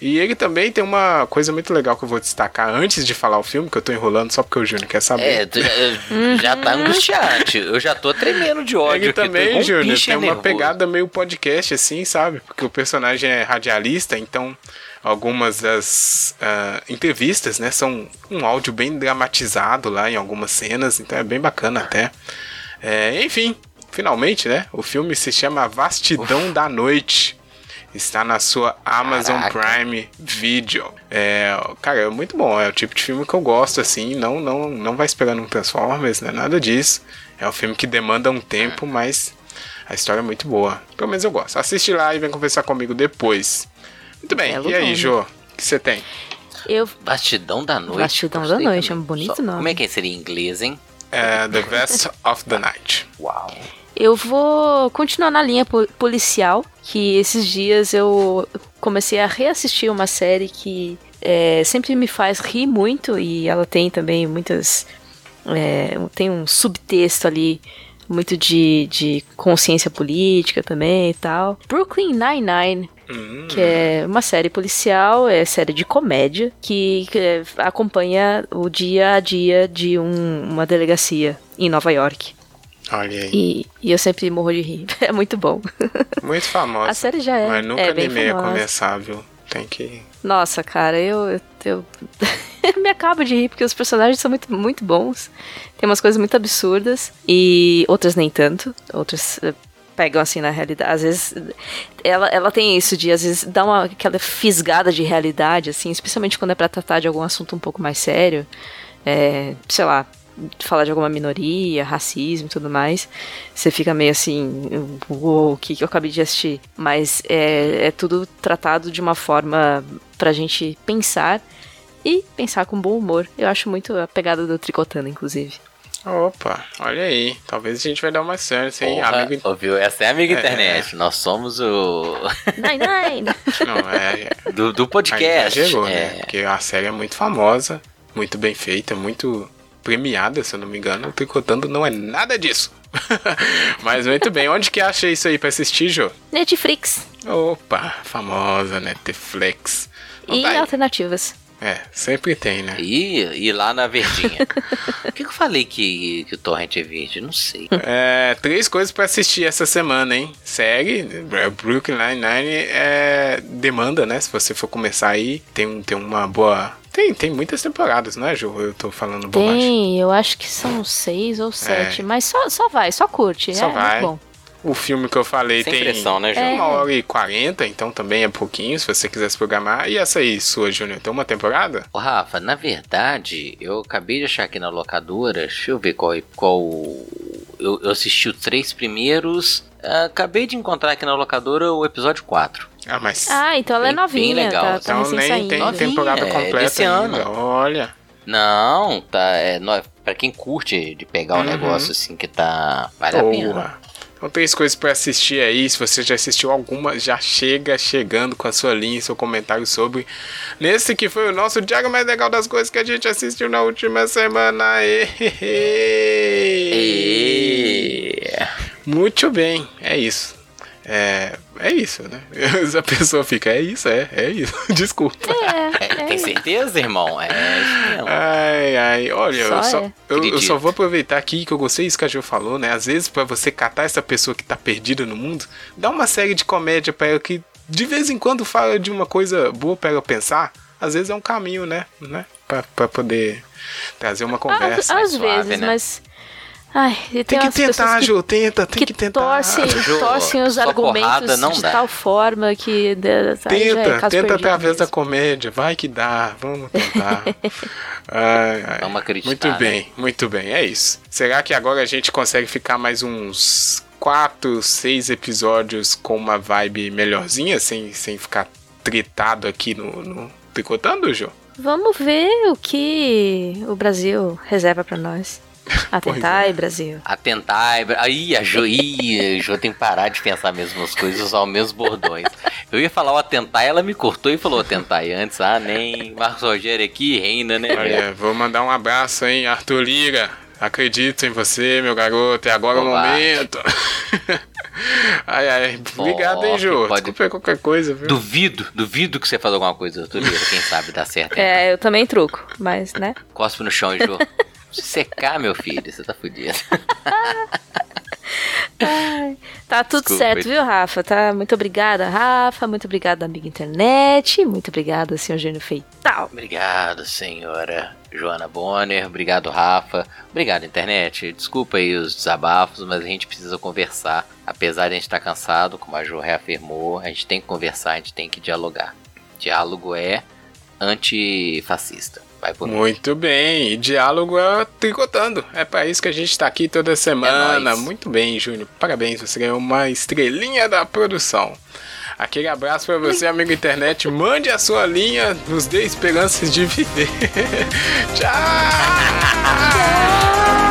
E ele também tem uma coisa muito legal que eu vou destacar antes de falar o filme, que eu tô enrolando só porque o Júnior quer saber. É, já, já tá angustiante. Eu já tô tremendo de ódio. Ele também, Júnior, tem uma pegada meio podcast, assim, sabe? Porque o personagem é radialista, então algumas das uh, entrevistas, né? São um áudio bem dramatizado lá em algumas cenas, então é bem bacana até. É, enfim, finalmente, né? O filme se chama Vastidão Uf. da Noite. Está na sua Amazon Caraca. Prime Video. É, cara, é muito bom. É o tipo de filme que eu gosto, assim. Não, não, não vai esperando um Transformers, né? Nada disso. É um filme que demanda um tempo, mas a história é muito boa. Pelo menos eu gosto. Assiste lá e vem conversar comigo depois. Muito bem. Belo e aí, Jô? O que você tem? Eu... Bastidão da Noite. Bastidão da Noite, é um bonito Só, nome. Como é que seria em inglês, hein? É The Best of the Night. Uau. Eu vou continuar na linha policial, que esses dias eu comecei a reassistir uma série que é, sempre me faz rir muito e ela tem também muitas. É, tem um subtexto ali muito de, de consciência política também e tal. Brooklyn Nine-Nine que é uma série policial, é série de comédia, que, que é, acompanha o dia a dia de um, uma delegacia em Nova York. Olha aí. E, e, eu sempre morro de rir. É muito bom. Muito famosa. A série já é. Mas nunca é animei a começar, viu? Tem que. Nossa, cara, eu. eu, eu me acabo de rir porque os personagens são muito, muito bons. Tem umas coisas muito absurdas e outras nem tanto. Outras eh, pegam assim na realidade. Às vezes ela, ela tem isso de às vezes dar uma aquela fisgada de realidade assim, especialmente quando é para tratar de algum assunto um pouco mais sério. É, sei lá, falar de alguma minoria, racismo e tudo mais, você fica meio assim, uou, o que, que eu acabei de assistir? Mas é, é tudo tratado de uma forma pra gente pensar e pensar com bom humor. Eu acho muito a pegada do Tricotando, inclusive. Opa, olha aí. Talvez a gente vai dar uma chance, hein? Porra, Amigo... Ouviu? Essa é a amiga É. internet. Nós somos o. Nine Nine! Não, é. do, do já podcast. chegou, é. né? Porque a série é muito famosa, muito bem feita, muito premiada, se eu não me engano. O Tricotando não é nada disso. Mas muito bem. Onde que acha isso aí pra assistir, Jô? Netflix Opa, famosa Netflix. Não e tá aí. alternativas. É, sempre tem, né? E, e lá na verdinha. Por que, que eu falei que, que o Torrent é verde? Não sei. É, três coisas pra assistir essa semana, hein? Série, Brooklyn Nine-Nine é demanda, né? Se você for começar aí, tem, um- tem uma boa... Tem, tem muitas temporadas, não é, Ju? Eu tô falando bobagem. Tem, eu acho que são seis ou sete, mas só, só vai, só curte. É. Só é vai. muito bom. O filme que eu falei Sem tem pressão, né? É. uma hora e quarenta, então também é pouquinho, se você quiser se programar. E essa aí, sua, Júnior, tem uma temporada? Ô, Rafa, na verdade, eu acabei de achar aqui na locadora. Deixa eu ver qual. qual eu, eu assisti os três primeiros. ah, acabei de encontrar aqui na locadora o episódio 4. Ah, mas... Ah, então ela é Bem- bem novinha, legal. tá, tá então nem saindo. tem Novinha, temporada é completa desse ainda. ano. Olha. Não, tá. É, pra quem curte de pegar um Uhum. negócio assim que tá. Vale a pena. Então três coisas pra assistir aí. Se você já assistiu alguma, já chega chegando com a sua linha e seu comentário sobre. Nesse que foi o nosso diário mais legal das coisas que a gente assistiu na última semana. E... E... Muito bem, é isso. É, é isso, né? A pessoa fica, é isso, é, é isso. Desculpa. É tem certeza, irmão? É mesmo. Ai, ai, olha, Só eu, só, é. eu, eu só vou aproveitar aqui que eu gostei disso que a Jo falou, né? Às vezes, pra você catar essa pessoa que tá perdida no mundo, dá uma série de comédia pra ela que de vez em quando fala de uma coisa boa pra ela pensar. Às vezes é um caminho, né? né? Pra, pra poder trazer uma conversa. Às, às suave, vezes, né? mas. Ai, tem, tem que tentar, que, Jo, tenta, tem que, que tentar. torcem, Jo, torcem os argumentos não de dá. tal forma que. já é Tenta, tenta perdido através da comédia, vai que dá, vamos tentar. ai, ai. Vamos acreditar, Muito né? bem, muito bem, é isso. Será que agora a gente consegue ficar mais uns 4, 6 episódios com uma vibe melhorzinha, sem, sem ficar tritado aqui no, no Tricotando, Jô? Vamos ver o que o Brasil reserva pra nós. Atentar é. e Brasil. Atentar. Aí, a Jo, ih, a Jo tem que parar de pensar as mesmas coisas, usar os mesmos bordões. Eu ia falar o atentar, ela me cortou e falou atentar. E antes, ah, nem Marcos Rogério aqui reina, né? Olha, vou mandar um abraço, hein, Arthur Lira. Acredito em você, meu garoto. É agora o Covarde. momento. ai, ai. Obrigado, hein, Ó, Jô. pode- Desculpa qualquer coisa, viu? Duvido, duvido que você faz alguma coisa, Arthur Lira. Quem sabe dá certo. hein? É, eu também truco, mas, né? Cospe no chão, Jô. Se secar, meu filho, você tá fudido. Ai, tá tudo Desculpa. certo, viu, Rafa? Tá, muito obrigada, Rafa. Muito obrigada, amiga internet. Muito obrigada, senhor Gênio Feital. Obrigado, senhora Joana Bonner. Obrigado, Rafa. Obrigado, internet. Desculpa aí os desabafos, mas a gente precisa conversar. Apesar de a gente estar cansado, como a Jo reafirmou, a gente tem que conversar, a gente tem que dialogar. Diálogo é antifascista. Vai por mim. Muito bem, e diálogo é tricotando. É para isso que a gente tá aqui toda semana. nóis. Muito bem, Júnior. Parabéns, você ganhou uma estrelinha da produção. Aquele abraço para você, amigo internet. Mande a sua linha, nos dê esperanças de viver. Tchau!